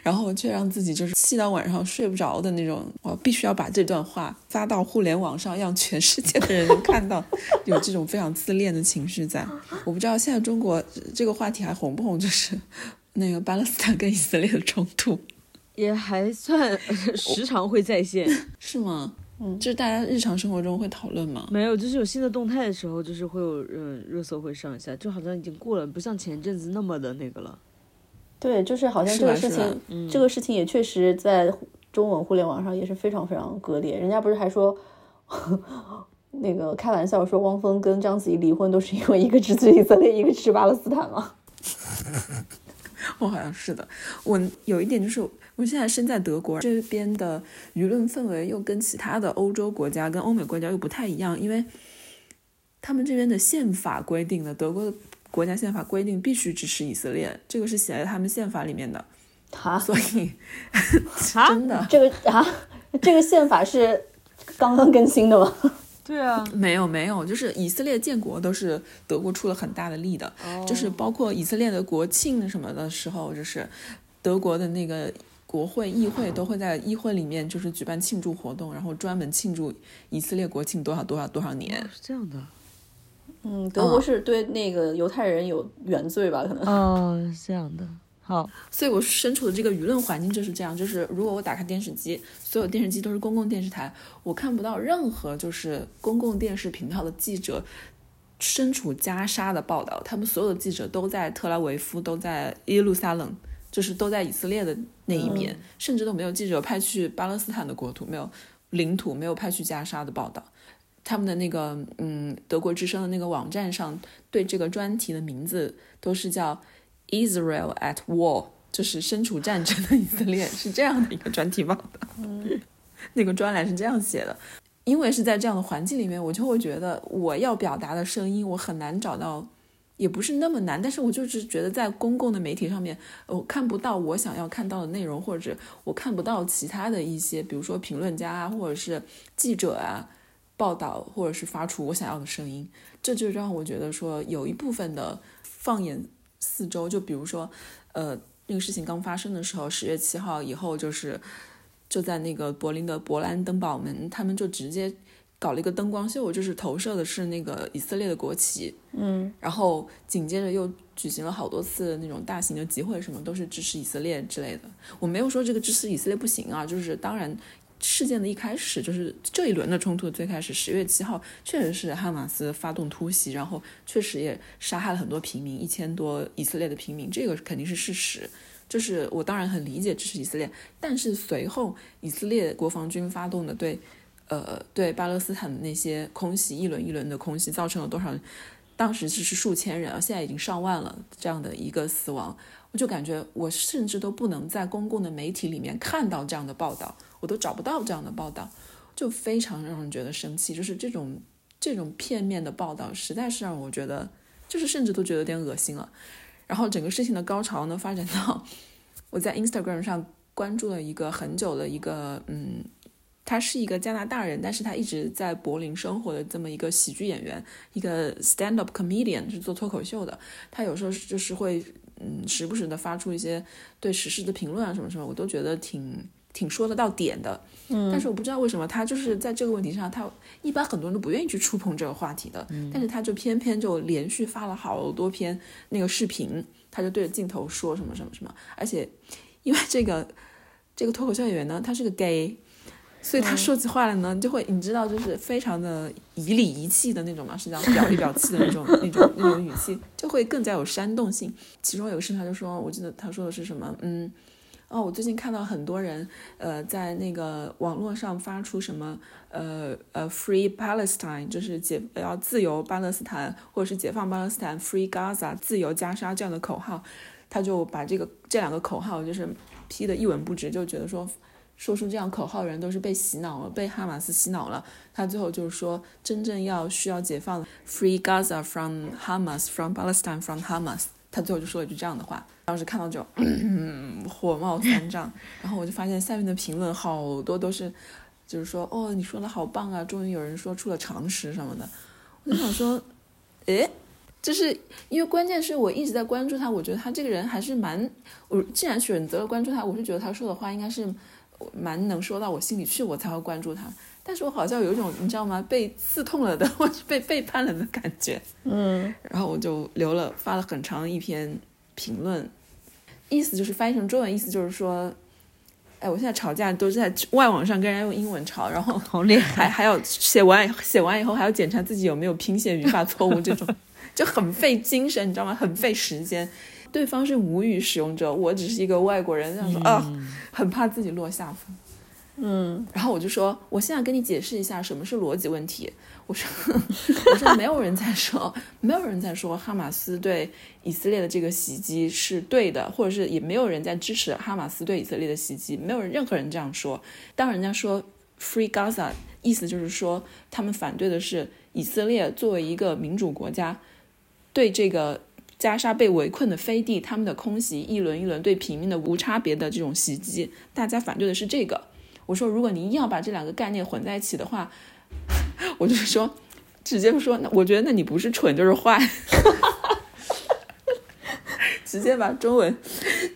然后却让自己就是气到晚上睡不着的那种。我必须要把这段话发到互联网上，让全世界的人能看到，有这种非常自恋的情绪在。我不知道现在中国这个话题还红不红，就是那个巴勒斯坦跟以色列的冲突，也还算 时常会在线。是吗？嗯，就是大家日常生活中会讨论吗？没有，就是有新的动态的时候，就是会有嗯热搜会上一下，就好像已经过了，不像前阵子那么的那个了。对，就是好像这个事情，这个事情也确实在中文互联网上也是非常非常割裂。人家不是还说，那个开玩笑说汪峰跟章子怡离婚都是因为一个支持以色列，一个支持巴勒斯坦吗？我好像是的。我有一点就是，我现在身在德国这边的舆论氛围又跟其他的欧洲国家、跟欧美国家又不太一样，因为他们这边的宪法规定的，德国的国家宪法规定必须支持以色列，这个是写在他们宪法里面的，啊，所以 啊，真的。这个啊，这个宪法是刚刚更新的吗？对啊，没有没有，就是以色列建国都是德国出了很大的力的，就是包括以色列的国庆什么的时候，就是德国的那个国会议会都会在议会里面就是举办庆祝活动，然后专门庆祝以色列国庆多少多少多少年。是这样的。嗯，德国是对那个犹太人有原罪吧？可能。哦，是这样的。好，所以我身处的这个舆论环境就是这样，就是如果我打开电视机，所有电视机都是公共电视台，我看不到任何就是公共电视频道的记者身处加沙的报道，他们所有的记者都在特拉维夫，都在耶路撒冷，就是都在以色列的那一面，甚至都没有记者派去巴勒斯坦的国土，没有领土，没有派去加沙的报道。他们的那个嗯，德国之声的那个网站上对这个专题的名字都是叫 Israel at War，就是身处战争的以色列，是这样的一个专题报道。嗯，那个专栏是这样写的。因为是在这样的环境里面，我就会觉得我要表达的声音，我很难找到，也不是那么难，但是我就是觉得在公共的媒体上面，我看不到我想要看到的内容，或者我看不到其他的一些，比如说评论家啊，或者是记者啊。报道或者是发出我想要的声音，这就让我觉得说有一部分的放眼四周，就比如说，呃，那个事情刚发生的时候，十月七号以后，就是就在那个柏林的勃兰登堡门，他们就直接搞了一个灯光秀，就是投射的是那个以色列的国旗，嗯，然后紧接着又举行了好多次那种大型的集会，什么都是支持以色列之类的。我没有说这个支持以色列不行啊，就是当然。事件的一开始就是这一轮的冲突，最开始十月七号确实是哈马斯发动突袭，然后确实也杀害了很多平民，一千多以色列的平民，这个肯定是事实。就是我当然很理解支持以色列，但是随后以色列国防军发动的对，呃，对巴勒斯坦的那些空袭，一轮一轮的空袭，造成了多少？当时只是数千人，现在已经上万了这样的一个死亡，我就感觉我甚至都不能在公共的媒体里面看到这样的报道。我都找不到这样的报道，就非常让人觉得生气。就是这种这种片面的报道，实在是让我觉得，就是甚至都觉得有点恶心了。然后整个事情的高潮呢，发展到我在 Instagram 上关注了一个很久的一个，嗯，他是一个加拿大人，但是他一直在柏林生活的这么一个喜剧演员，一个 stand up comedian，是做脱口秀的。他有时候就是会，嗯，时不时的发出一些对时事的评论啊什么什么，我都觉得挺。挺说得到点的，嗯，但是我不知道为什么他就是在这个问题上，他一般很多人都不愿意去触碰这个话题的，但是他就偏偏就连续发了好多篇那个视频，他就对着镜头说什么什么什么，而且因为这个这个脱口秀演员呢，他是个 gay，所以他说起话来呢，就会你知道就是非常的以理仪气的那种嘛，是这样表里表气的那种 那种那种语气，就会更加有煽动性。其中有个事他就说，我记得他说的是什么，嗯。哦，我最近看到很多人，呃，在那个网络上发出什么，呃呃，Free Palestine，就是解要自由巴勒斯坦，或者是解放巴勒斯坦，Free Gaza，自由加沙这样的口号，他就把这个这两个口号就是批的一文不值，就觉得说说出这样口号的人都是被洗脑了，被哈马斯洗脑了。他最后就是说，真正要需要解放，Free Gaza from Hamas，from Palestine from Hamas。他最后就说了一句这样的话，当时看到就火冒三丈，然后我就发现下面的评论好多都是，就是说哦，你说的好棒啊，终于有人说出了常识什么的。我就想说，诶，就是因为关键是我一直在关注他，我觉得他这个人还是蛮……我既然选择了关注他，我是觉得他说的话应该是蛮能说到我心里去，我才会关注他。但是我好像有一种你知道吗？被刺痛了的，或 者被背叛了的感觉。嗯，然后我就留了发了很长一篇评论，意思就是翻译成中文，意思就是说，哎，我现在吵架都是在外网上跟人家用英文吵，然后好厉害，还还要写完写完以后还要检查自己有没有拼写语法错误，这种 就很费精神，你知道吗？很费时间。对方是母语使用者，我只是一个外国人，这样说啊，很怕自己落下风。嗯，然后我就说，我现在跟你解释一下什么是逻辑问题。我说，我说没有人在说，没有人在说哈马斯对以色列的这个袭击是对的，或者是也没有人在支持哈马斯对以色列的袭击，没有人任何人这样说。当人家说 Free Gaza，意思就是说他们反对的是以色列作为一个民主国家对这个加沙被围困的飞地他们的空袭，一轮一轮对平民的无差别的这种袭击，大家反对的是这个。我说，如果你硬要把这两个概念混在一起的话，我就是说，直接说，那我觉得那你不是蠢就是坏，直接把中文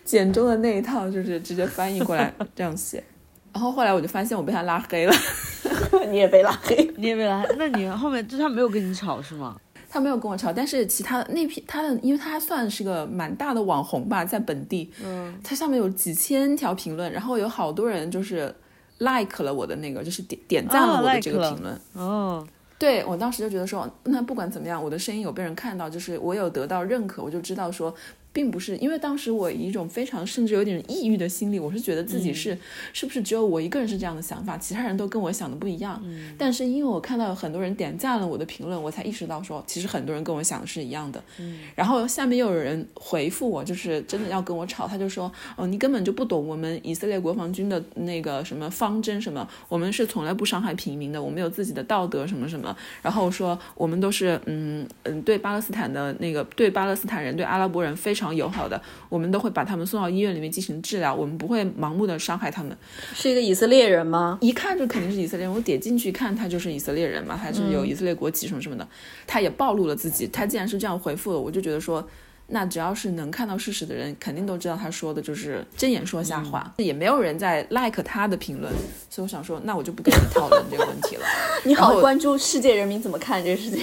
简中的那一套就是直接翻译过来这样写。然后后来我就发现我被他拉黑了，你也被拉黑，你也被拉黑，那你后面就他没有跟你吵是吗？他没有跟我吵，但是其他那批他的，因为他算是个蛮大的网红吧，在本地，嗯，他上面有几千条评论，然后有好多人就是 like 了我的那个，就是点点赞了我的这个评论。哦，对我当时就觉得说，那不管怎么样，我的声音有被人看到，就是我有得到认可，我就知道说，并不是因为当时我以一种非常甚至有点抑郁的心理，我是觉得自己是、是不是只有我一个人是这样的想法，其他人都跟我想的不一样。但是因为我看到有很多人点赞了我的评论，我才意识到说，其实很多人跟我想的是一样的。然后下面又有人回复我，就是真的要跟我吵，他就说，哦，你根本就不懂我们以色列国防军的那个什么方针什么，我们是从来不伤害平民的，我们有自己的道德什么什么。然后说我们都是嗯嗯对巴勒斯坦的那个对巴勒斯坦人对阿拉伯人非常友好的，我们都会把他们送到医院里面进行治疗，我们不会盲目的伤害他们。是一个以色列人吗？一看就肯定是以色列人，我点进去看他就是以色列人嘛，他是有以色列国籍什么什么的，他也暴露了自己。他既然是这样回复的，我就觉得说。那只要是能看到事实的人，肯定都知道他说的就是睁眼说瞎话，也没有人在 like 他的评论，所以我想说，那我就不跟你讨论这个问题了。你好关注世界人民怎么看这个事情。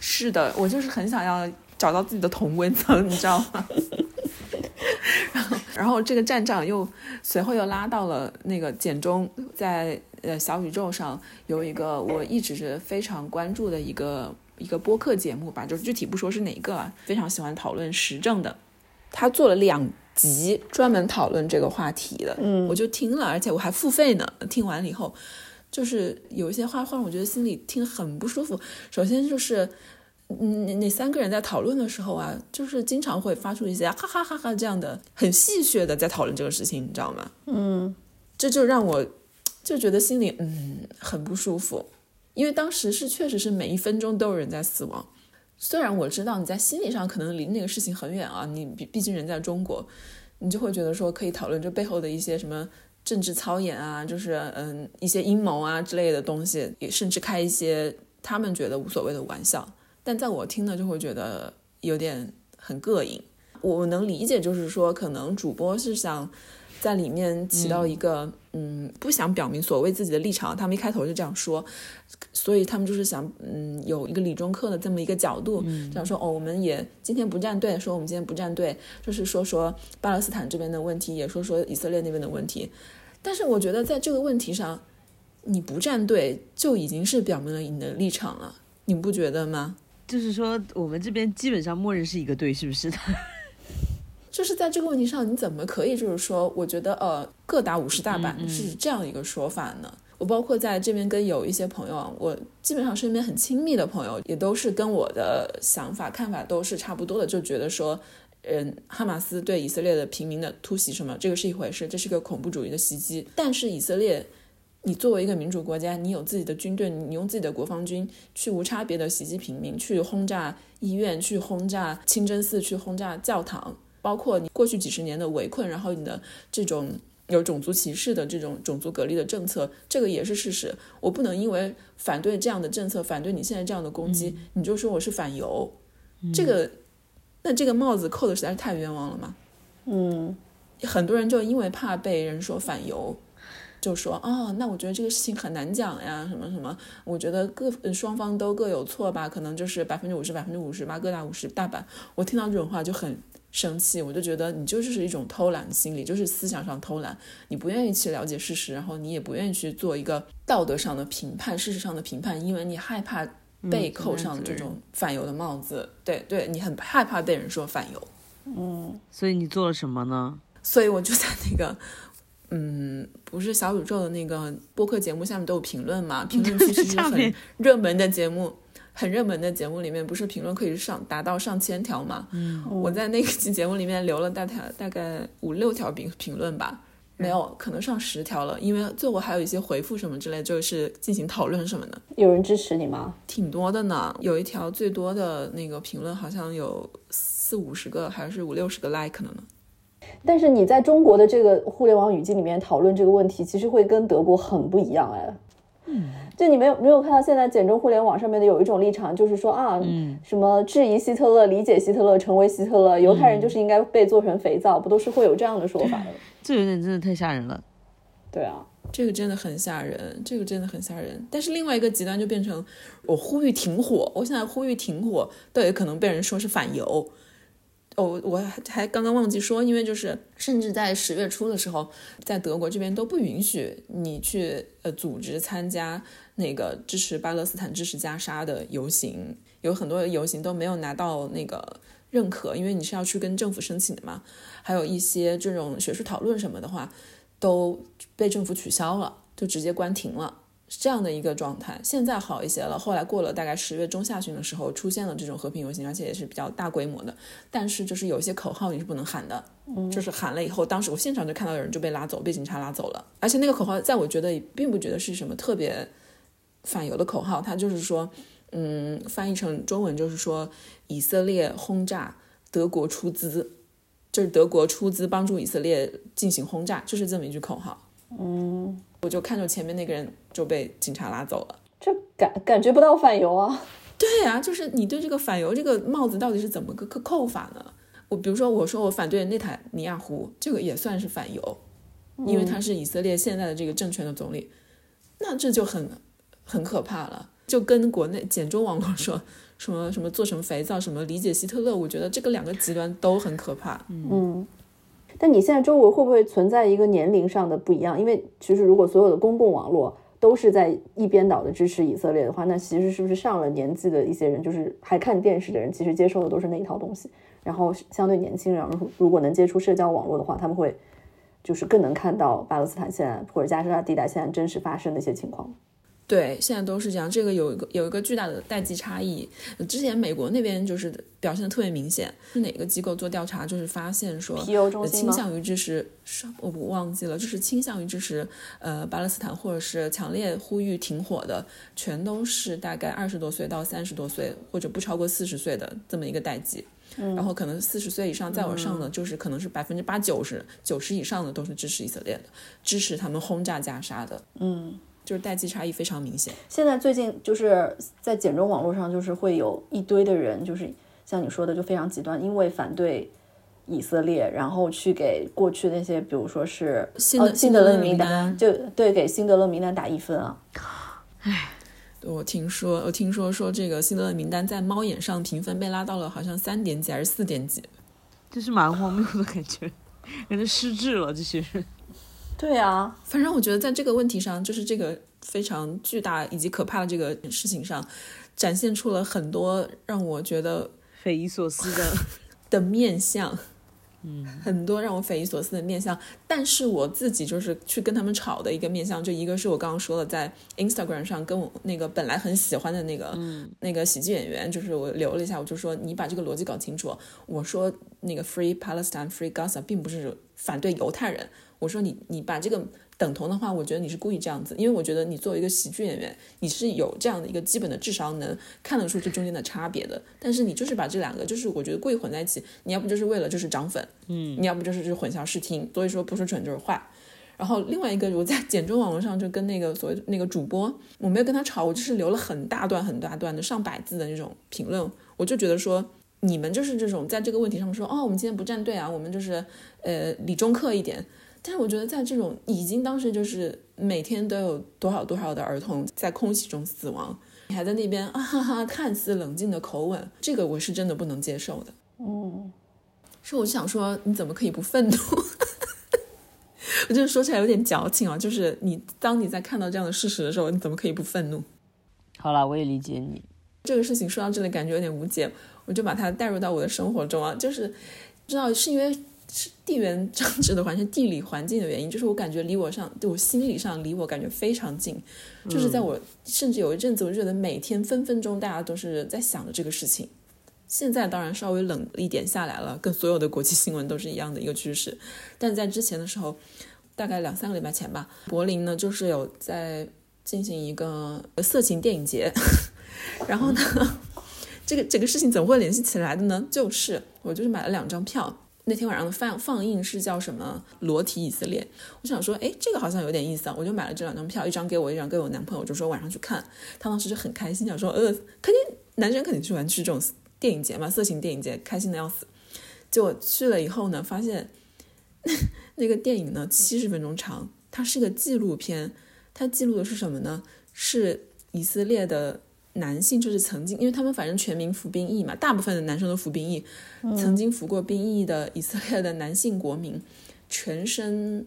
是的，我就是很想要找到自己的同温层，你知道吗？然后，然后这个站长又随后又拉到了那个简中，在呃小宇宙上有一个我一直是非常关注的一个一个播客节目吧，就具体不说是哪个啊，非常喜欢讨论时政的，他做了两集专门讨论这个话题的，嗯我就听了，而且我还付费呢。听完了以后，就是有一些话会让我觉得心里听得很不舒服。首先就是，嗯，那那三个人在讨论的时候啊，就是经常会发出一些哈哈哈哈这样的很戏谑的在讨论这个事情，你知道吗？嗯这就让我就觉得心里嗯很不舒服，因为当时是确实是每一分钟都有人在死亡。虽然我知道你在心理上可能离那个事情很远啊，你毕毕竟人在中国，你就会觉得说可以讨论这背后的一些什么政治操演啊，就是嗯一些阴谋啊之类的东西，也甚至开一些他们觉得无所谓的玩笑。但在我听呢就会觉得有点很膈应。我能理解，就是说可能主播是想在里面起到一个嗯不想表明所谓自己的立场，他们一开头就这样说，所以他们就是想嗯有一个理中客的这么一个角度，这样说哦，我们也今天不站队，说我们今天不站队，就是说说巴勒斯坦这边的问题，也说说以色列那边的问题。但是我觉得在这个问题上，你不站队就已经是表明了你的立场了，你不觉得吗？就是说我们这边基本上默认是一个队，是不是？就是在这个问题上，你怎么可以就是说，我觉得呃，各打五十大板是这样一个说法呢？我包括在这边跟有一些朋友啊，我基本上身边很亲密的朋友，也都是跟我的想法看法都是差不多的，就觉得说，嗯，哈马斯对以色列的平民的突袭什么，这个是一回事，这是个恐怖主义的袭击。但是以色列，你作为一个民主国家，你有自己的军队，你用自己的国防军去无差别的袭击平民，去轰炸医院，去轰炸清真寺，去轰炸教堂。包括你过去几十年的围困，然后你的这种有种族歧视的这种种族隔离的政策，这个也是事实。我不能因为反对这样的政策，反对你现在这样的攻击，你就说我是反犹，这个那这个帽子扣的实在是太冤枉了嘛。嗯很多人就因为怕被人说反犹，就说哦，那我觉得这个事情很难讲呀，什么什么，我觉得各呃双方都各有错吧，可能就是百分之五十、百分之五十吧，各打五十大板。我听到这种话就很生气，我就觉得你就是一种偷懒心理，就是思想上偷懒，你不愿意去了解事实，然后你也不愿意去做一个道德上的评判、事实上的评判，因为你害怕被扣上这种反犹的帽子。对对，你很害怕被人说反犹。嗯，所以你做了什么呢？所以我就在那个，嗯，不是小宇宙的那个播客节目下面都有评论嘛，评论区其实很热门的节目，很热门的节目里面，不是评论可以上达到上千条嘛？嗯，我在那个期节目里面留了大概大概五六条评评论吧，没有，可能上十条了，因为最后还有一些回复什么之类，就是进行讨论什么的，有人支持你吗？挺多的呢。有一条最多的那个评论好像有四五十个，还是五六十个 like 呢呢。但是你在中国的这个互联网语境里面讨论这个问题，其实会跟德国很不一样哎。嗯，就你没有没有看到现在简中互联网上面的有一种立场，就是说啊，嗯什么质疑希特勒、理解希特勒、成为希特勒，犹太人就是应该被做成肥皂，不都是会有这样的说法的？这有点真的太吓人了。对啊，这个真的很吓人，这个真的很吓人。但是另外一个极端就变成我呼吁停火，我现在呼吁停火，都有可能被人说是反犹。哦，我还刚刚忘记说，因为就是甚至在十月初的时候，在德国这边都不允许你去呃组织参加那个支持巴勒斯坦、支持加沙的游行，有很多游行都没有拿到那个认可，因为你是要去跟政府申请的嘛。还有一些这种学术讨论什么的话，都被政府取消了，就直接关停了，这样的一个状态。现在好一些了，后来过了大概十月中下旬的时候，出现了这种和平游行，而且也是比较大规模的。但是就是有一些口号你是不能喊的，就是喊了以后，当时我现场就看到有人就被拉走，被警察拉走了。而且那个口号，在我觉得也并不觉得是什么特别反犹的口号，它就是说，嗯，翻译成中文就是说以色列轰炸德国出资。就是德国出资帮助以色列进行轰炸，就是这么一句口号。嗯，我就看着前面那个人就被警察拉走了。这感感觉不到反犹啊。对啊，就是你对这个反犹这个帽子到底是怎么个个扣法呢？我比如说，我说我反对内塔尼亚胡，这个也算是反犹，因为他是以色列现在的这个政权的总理，那这就很很可怕了。就跟国内简中网络说什么什么做成肥皂，什么理解希特勒，我觉得这个两个极端都很可怕。嗯，但你现在周围会不会存在一个年龄上的不一样？因为其实如果所有的公共网络都是在一边倒的支持以色列的话，那其实是不是上了年纪的一些人，就是还看电视的人，其实接受的都是那一套东西。然后相对年轻人，如如果能接触社交网络的话，他们会就是更能看到巴勒斯坦现在或者加沙地带现在真实发生的一些情况。对，现在都是这样。这个有一个有一个巨大的代际差异。之前美国那边就是表现的特别明显，是哪个机构做调查，就是发现说倾向于支持，我不忘记了，就是倾向于支持呃巴勒斯坦或者是强烈呼吁停火的，全都是大概二十多岁到三十多岁，或者不超过四十岁的这么一个代际。然后可能四十岁以上再往上的，就是可能是百分之八九十、九十以上的都是支持以色列的，支持他们轰炸加沙的。嗯，就是代际差异非常明显。现在最近就是在简中网络上，就是会有一堆的人，就是像你说的，就非常极端，因为反对以色列，然后去给过去那些，比如说是辛德哦辛德勒名名单就对给辛德勒名单打一分啊。我听说，我听说说这个辛德勒名单在猫眼上评分被拉到了好像三点几还是四点几。就是蛮荒谬的感觉，感觉失智了这些人。对啊，反正我觉得在这个问题上，就是这个非常巨大以及可怕的这个事情上，展现出了很多让我觉得匪夷所思的，的面相。嗯，很多让我匪夷所思的面相，但是我自己就是去跟他们吵的一个面相，就一个是我刚刚说的，在 Instagram 上跟我那个本来很喜欢的那个、那个喜剧演员，就是我留了一下，我就说你把这个逻辑搞清楚。我说那个 Free Palestine, Free Gaza 并不是反对犹太人，我说你你把这个等同的话，我觉得你是故意这样子，因为我觉得你作为一个喜剧演员，你是有这样的一个基本的智商，能看得出这中间的差别的。但是你就是把这两个，就是我觉得故意混在一起，你要不就是为了就是涨粉，嗯，你要不就是就是混淆视听，所以说不是蠢就是坏。然后另外一个，我在 简中网络上就跟那个所谓那个主播，我没有跟他吵，我就是留了很大段很大段的上百字的那种评论，我就觉得说。你们就是这种在这个问题上说，哦，我们今天不站队啊，我们就是呃理中客一点。但是我觉得在这种已经当时就是每天都有多少多少的儿童在空气中死亡，你还在那边啊哈哈看似冷静的口吻，这个我是真的不能接受的。嗯，是我就想说，你怎么可以不愤怒？我就是说起来有点矫情啊，就是你当你在看到这样的事实的时候，你怎么可以不愤怒？好了，我也理解你。这个事情说到这里，感觉有点无解，我就把它带入到我的生活中啊，就是。知道是因为是地缘政治的环境、地理环境的原因，就是我感觉离我上，对我心理上离我感觉非常近，就是在我甚至有一阵子，我就觉得每天分分钟大家都是在想着这个事情。现在当然稍微冷一点下来了，跟所有的国际新闻都是一样的一个趋势，但在之前的时候，大概两三个礼拜前吧，柏林呢就是有在进行一个色情电影节，然后呢，这个这个事情怎么会联系起来的呢？就是我就是买了两张票。那天晚上的放放映是叫什么《裸体以色列》，我想说，哎，这个好像有点意思啊，我就买了这两张票，一张给我，一张给我男朋友，就说晚上去看。他当时就很开心，想说，呃，肯定男生肯定喜欢去这种电影节嘛，色情电影节，开心的要死。结果去了以后呢，发现 那个电影呢七十分钟长，它是个纪录片，它记录的是什么呢？是以色列的。男性就是曾经，因为他们反正全民服兵役嘛，大部分的男生都服兵役。曾经服过兵役的以色列的男性国民，全身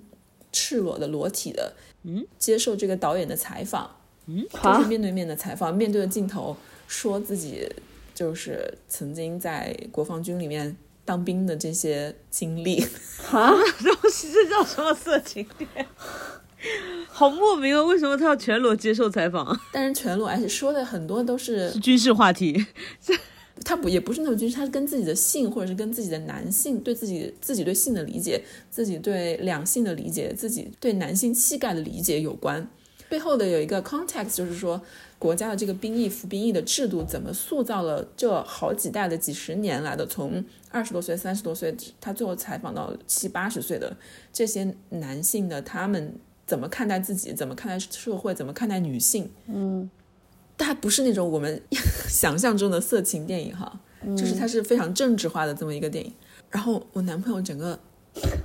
赤裸的、裸体的，嗯，接受这个导演的采访，嗯，就是面对面的采访，面对着镜头说自己就是曾经在国防军里面当兵的这些经历。啊，这叫什么色情片？好莫名啊！为什么他要全裸接受采访？但是全裸，而且说的很多都是 军事话题。他不也不是那种军事，他是跟自己的性，或者是跟自己的男性对自己自己对性的理解，自己对两性的理解，自己对男性气概的理解有关。背后的有一个 context，就是说国家的这个兵役服兵役的制度怎么塑造了这好几代的几十年来的，从二十多岁、三十多岁，他最后采访到七八十岁的这些男性的他们。怎么看待自己？怎么看待社会？怎么看待女性？嗯，它不是那种我们 想象中的色情电影哈，就是它是非常政治化的这么一个电影。然后我男朋友整个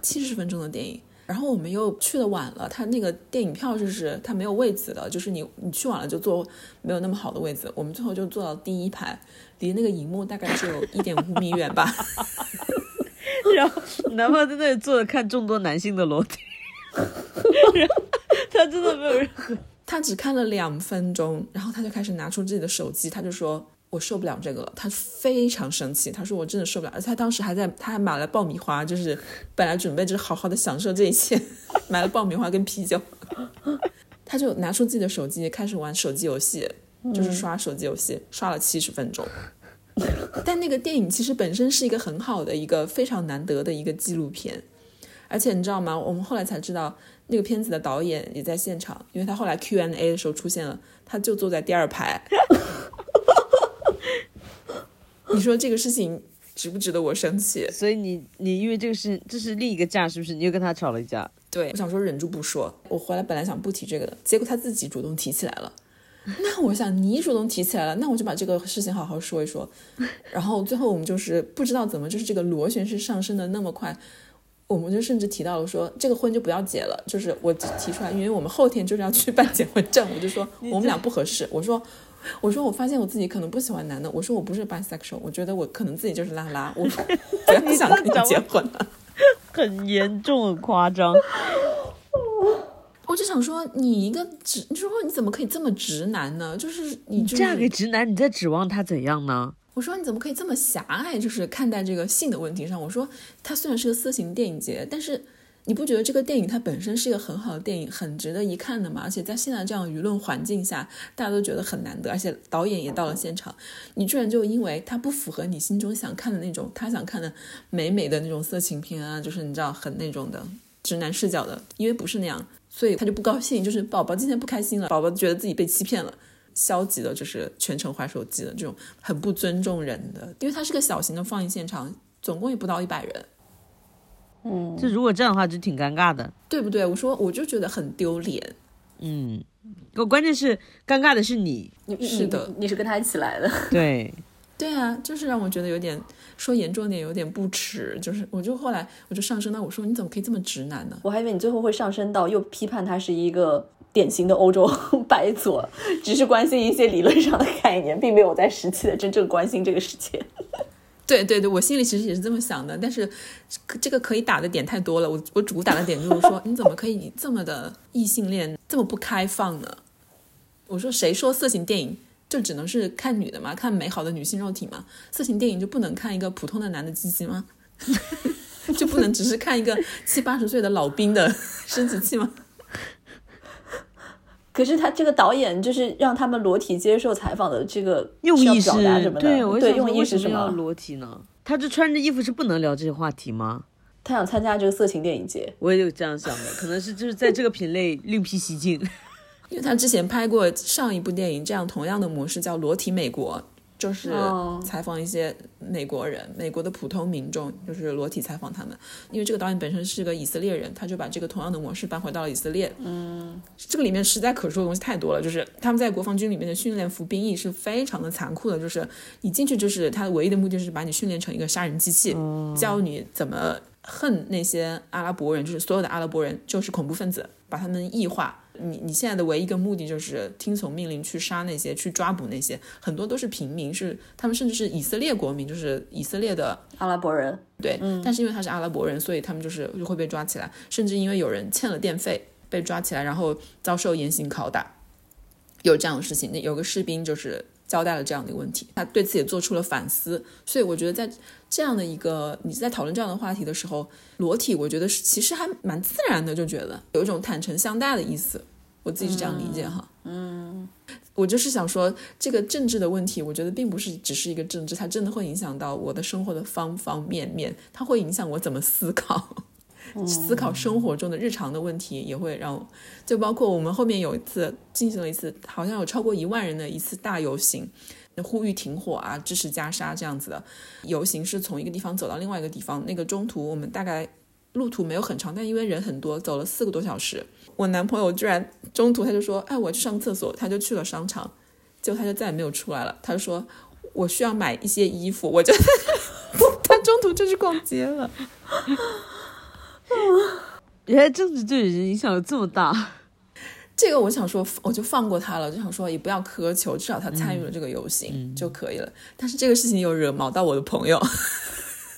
七十分钟的电影，然后我们又去的晚了，他那个电影票就是他没有位子的，就是你你去晚了就坐没有那么好的位子。我们最后就坐到第一排，离那个荧幕大概只有一点五米远吧。然后男朋友在那里坐着看众多男性的裸体。他真的没有任何，他只看了两分钟，然后他就开始拿出自己的手机，他就说：“我受不了这个了。”他非常生气，他说：“我真的受不了。”而且他当时还在，他还买了爆米花，就是本来准备就是好好的享受这一切，买了爆米花跟啤酒，他就拿出自己的手机开始玩手机游戏，就是刷手机游戏，刷了七十分钟。但那个电影其实本身是一个很好的一个非常难得的一个纪录片。而且你知道吗？我们后来才知道，那个片子的导演也在现场，因为他后来 Q&A 的时候出现了，他就坐在第二排。你说这个事情值不值得我生气？所以你你因为这个事，这是另一个架，是不是？你又跟他吵了一架？对，我想说忍住不说。我回来本来想不提这个的，结果他自己主动提起来了。那我想你主动提起来了，那我就把这个事情好好说一说。然后最后我们就是不知道怎么，就是这个螺旋式上升的那么快。我们就甚至提到了说，这个婚就不要结了。就是我提出来，因为我们后天就是要去办结婚证。我就说我们俩不合适。我说，我说我发现我自己可能不喜欢男的。我说我不是 bisexual，我觉得我可能自己就是拉拉。我 不要想跟你结婚了，很严重，很夸张。我就想说，你一个直，你说你怎么可以这么直男呢？就是你嫁给直男，你在指望他怎样呢？我说你怎么可以这么狭隘？就是看待这个性的问题上，我说它虽然是个色情电影节，但是你不觉得这个电影它本身是一个很好的电影，很值得一看的吗？而且在现在这样舆论环境下，大家都觉得很难得，而且导演也到了现场，你居然就因为它不符合你心中想看的那种，他想看的美美的那种色情片啊，就是你知道很那种的直男视角的，因为不是那样，所以他就不高兴，就是宝宝今天不开心了，宝宝觉得自己被欺骗了。消极的，就是全程划手机的这种，很不尊重人的。因为它是个小型的放映现场，总共也不到一百人。嗯，就如果这样的话，就挺尴尬的，对不对？我说，我就觉得很丢脸。嗯，我关键是尴尬的是你，是的，你是跟他一起来的。对，对啊，就是让我觉得有点说严重点，有点不耻。就是，我就后来我就上升到我说，你怎么可以这么直男呢？我还以为你最后会上升到又批判他是一个。典型的欧洲 白左，只是关心一些理论上的概念，并没有在实际的真正关心这个世界。对对对，我心里其实也是这么想的，但是这个可以打的点太多了。我我主打的点就是说，你怎么可以这么的异性恋，这么不开放呢？我说，谁说色情电影就只能是看女的嘛？看美好的女性肉体嘛？色情电影就不能看一个普通的男的鸡鸡吗？就不能只是看一个七八十岁的老兵的生殖器吗？可是他这个导演就是让他们裸体接受采访的这个用意是什么的？对，用意是什么要么？裸体呢？他这穿着衣服是不能聊这些话题吗？他想参加这个色情电影节，我也有这样想的，可能是就是在这个品类另辟蹊径。因为他之前拍过上一部电影，这样同样的模式叫《裸体美国》，就是哦采访一些美国人、美国的普通民众，就是裸体采访他们。因为这个导演本身是个以色列人，他就把这个同样的模式搬回到了以色列。嗯，这个里面实在可说的东西太多了，就是他们在国防军里面的训练服兵役是非常的残酷的，就是你进去就是他唯一的目的就是把你训练成一个杀人机器，教你怎么恨那些阿拉伯人，就是所有的阿拉伯人就是恐怖分子，把他们异化。你你现在的唯一一个目的就是听从命令去杀那些，去抓捕那些，很多都是平民，是他们甚至是以色列国民，就是以色列的阿拉伯人。对，但是因为他是阿拉伯人，所以他们就是就会被抓起来，甚至因为有人欠了电费被抓起来，然后遭受严刑拷打，有这样的事情。那有个士兵就是交代了这样的一个问题，他对此也做出了反思。所以我觉得在这样的一个你在讨论这样的话题的时候，裸体我觉得是其实还蛮自然的，就觉得有一种坦诚相待的意思。我自己是这样理解哈。嗯，我就是想说，这个政治的问题，我觉得并不是只是一个政治，它真的会影响到我的生活的方方面面，它会影响我怎么思考。思考生活中的日常的问题，也会让，就包括我们后面有一次进行了一次，好像有超过一万人的一次大游行，那呼吁停火啊，支持加沙这样子的游行，是从一个地方走到另外一个地方。那个中途我们大概路途没有很长，但因为人很多，走了四个多小时。我男朋友居然中途他就说：“哎，我去上厕所。”他就去了商场，结果他就再也没有出来了。他说：“我需要买一些衣服。”我就 他中途就去逛街了。原来政治对人影响有这么大。这个我想说，我就放过他了，就想说也不要苛求，至少他参与了这个游行就可以了。但是这个事情又惹毛到我的朋友，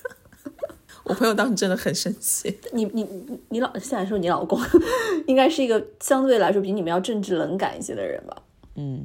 我朋友当时真的很生气。你你你你老现在说你老公 应该是一个相对来说比你们要政治冷感一些的人吧？嗯，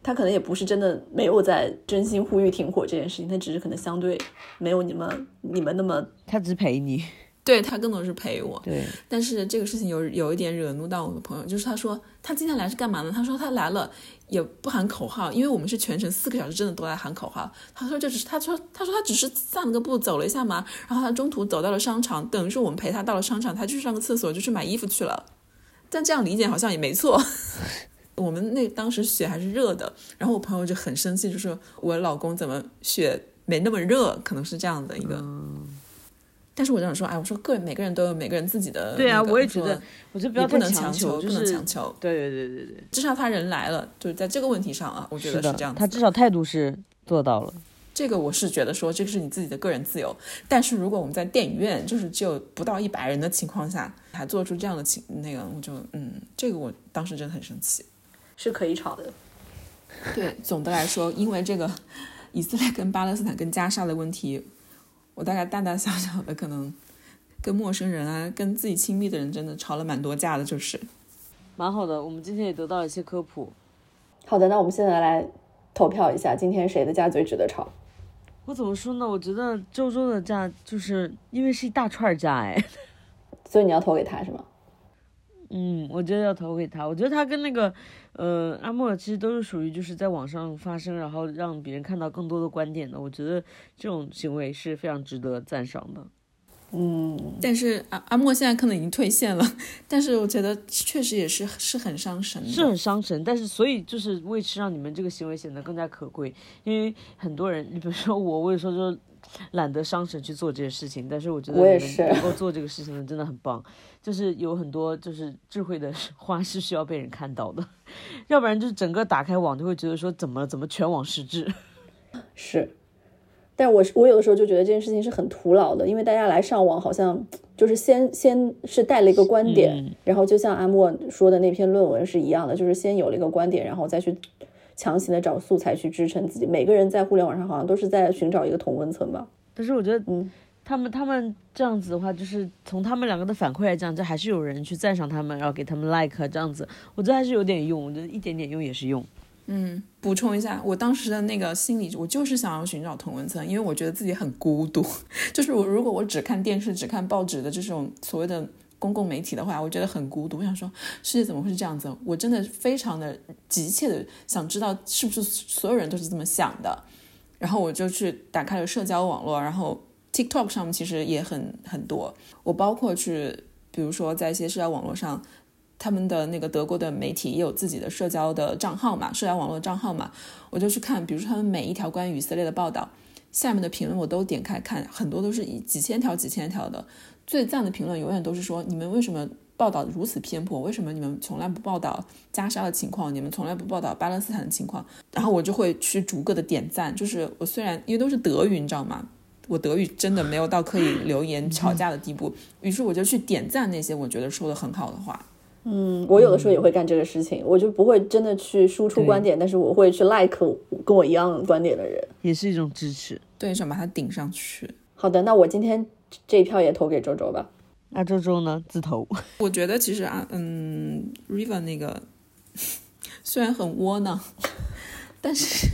他可能也不是真的没有在真心呼吁停火这件事情，他只是可能相对没有你们你们那么他只陪你。对他更多是陪我，对，但是这个事情有有一点惹怒到我的朋友，就是他说他今天来是干嘛呢？他说他来了也不喊口号，因为我们是全程四个小时真的都在喊口号。他说这只是他说他说他只是散了个步走了一下嘛，然后他中途走到了商场，等于说我们陪他到了商场，他去上个厕所就去买衣服去了。但这样理解好像也没错。我们那当时血还是热的，然后我朋友就很生气，就说我老公怎么血没那么热，可能是这样的一个。但是我就想说，哎，我说个人每个人都有每个人自己的、对啊，那个说我也觉得，我觉得不要不能太强求，就不能强求。对对对对对，至少他人来了，就是在这个问题上啊，我觉得是，这样。他至少态度是做到了。这个我是觉得说，这个是你自己的个人自由。但是如果我们在电影院，就是只有不到一百人的情况下，还做出这样的情那个，我就嗯，这个我当时真的很生气。是可以吵的。对，总的来说，因为这个以色列跟巴勒斯坦跟加沙的问题，我大概大大小小的可能跟陌生人啊，跟自己亲密的人真的吵了蛮多架的，就是。蛮好的，我们今天也得到了一些科普。好的，那我们现在来投票一下，今天谁的架最值得吵？我怎么说呢？我觉得周周的架就是因为是一大串架，哎，所以你要投给他是吗？嗯，我觉得要投给他。我觉得他跟那个，呃，阿莫尔其实都是属于就是在网上发声，然后让别人看到更多的观点的。我觉得这种行为是非常值得赞赏的。嗯，但是阿阿莫现在可能已经退线了，但是我觉得确实也是是很伤神的。是很伤神，但是所以就是为是让你们这个行为显得更加可贵，因为很多人，你比如说我，我有时候就懒得伤神去做这些事情，但是我觉得我也是能够做这个事情的真的很棒，就是有很多就是智慧的花是需要被人看到的，要不然就是整个打开网就会觉得说怎么怎么全网失智，是。但我是我有的时候就觉得这件事情是很徒劳的，因为大家来上网好像就是先先是带了一个观点，嗯。然后就像阿莫说的那篇论文是一样的，就是先有了一个观点，然后再去强行的找素材去支撑自己。每个人在互联网上好像都是在寻找一个同温层吧。但是我觉得嗯他们他们这样子的话，就是从他们两个的反馈来讲，这还是有人去赞赏他们，然后给他们 like 这样子，我觉得还是有点用，我觉得一点点用也是用。嗯，补充一下，我当时的那个心理，我就是想要寻找同文层，因为我觉得自己很孤独。就是我如果我只看电视、只看报纸的这种所谓的公共媒体的话，我觉得很孤独。我想说，世界怎么会是这样子？我真的非常的急切的想知道，是不是所有人都是这么想的？然后我就去打开了社交网络，然后 TikTok 上面其实也很很多。我包括去，比如说在一些社交网络上。他们的那个德国的媒体也有自己的社交的账号嘛，社交网络账号嘛，我就去看，比如说他们每一条关于以色列的报道，下面的评论我都点开看，很多都是以几千条、几千条的，最赞的评论永远都是说你们为什么报道如此偏颇？为什么你们从来不报道加沙的情况？你们从来不报道巴勒斯坦的情况？然后我就会去逐个的点赞，就是我虽然因为都是德语，你知道吗？我德语真的没有到可以留言吵架的地步，于是我就去点赞那些我觉得说的很好的话。嗯，我有的时候也会干这个事情，我就不会真的去输出观点，但是我会去 like 跟我一样观点的人，也是一种支持，对，想把它顶上去。好的，那我今天这一票也投给周周吧。那周周呢？自投。我觉得其实啊，嗯，River 那个虽然很窝囊，但是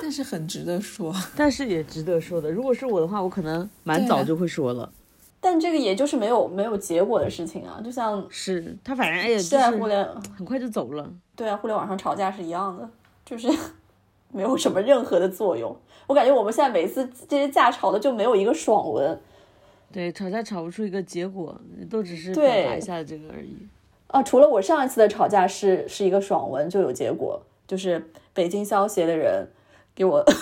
但是很值得说，但是也值得说的。如果是我的话，我可能蛮早就会说了。但这个也就是没有没有结果的事情啊，就像是他反正哎呀，现在互联很快就走了。对啊，互联网上吵架是一样的，就是没有什么任何的作用。我感觉我们现在每次这些架吵的就没有一个爽文。对，吵架吵不出一个结果，都只是表达一下这个而已。啊，除了我上一次的吵架是是一个爽文就有结果，就是北京消协的人给我。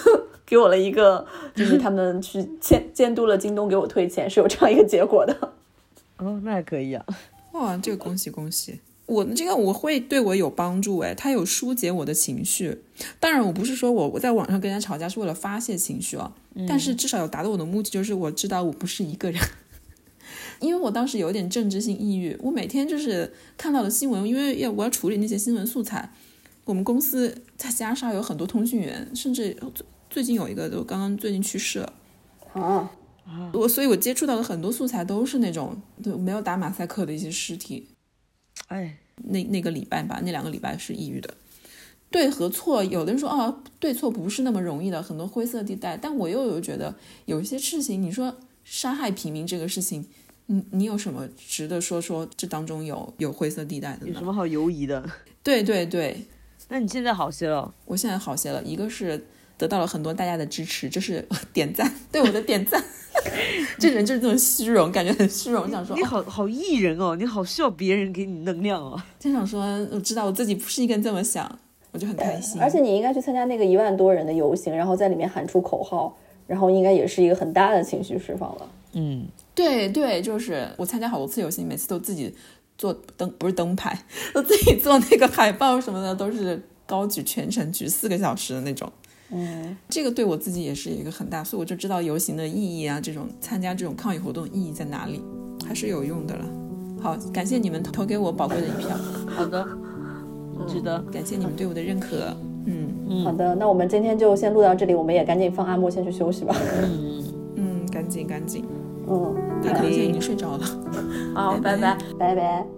给我了一个，就是他们去监监督了京东给我退钱，是有这样一个结果的。哦，那还可以啊。哇，这个恭喜恭喜！我这个我会对我有帮助哎，它有疏解我的情绪。当然，我不是说我我在网上跟人家吵架是为了发泄情绪啊，但是至少有达到我的目的，就是我知道我不是一个人。因为我当时有点政治性抑郁，我每天就是看到的新闻，因为要我要处理那些新闻素材。我们公司在加沙有很多通讯员，甚至。最近有一个都刚刚最近去世了，啊啊！我所以，我接触到的很多素材都是那种对没有打马赛克的一些尸体。哎，那那个礼拜吧，那两个礼拜是抑郁的。对和错，有的人说啊，对错不是那么容易的，很多灰色地带。但我又有觉得有一些事情，你说杀害平民这个事情，你你有什么值得说说这当中有有灰色地带的？有什么好犹疑的？对对对。那你现在好些了？我现在好些了，一个是。得到了很多大家的支持，就是 点赞，对我的点赞。这人就是这种虚荣，感觉很虚荣，想说你好好艺人哦，你好需要别人给你能量哦。就想说，我知道我自己不是一个人这么想，我就很开心。而且你应该去参加那个一万多人的游行，然后在里面喊出口号，然后应该也是一个很大的情绪释放了。嗯，对对，就是我参加好多次游行，每次都自己做灯，不是灯牌，都自己做那个海报什么的，都是高举全程举四个小时的那种。嗯，这个对我自己也是一个很大，所以我就知道游行的意义啊，这种参加这种抗议活动意义在哪里，还是有用的了。好，感谢你们投给我宝贵的一票。好的，值得。感谢你们对我的认可。嗯，好的，那我们今天就先录到这里，我们也赶紧放阿莫先去休息吧。嗯 嗯，赶紧赶紧。嗯，他可能现在已经睡着了。好，拜拜，拜拜。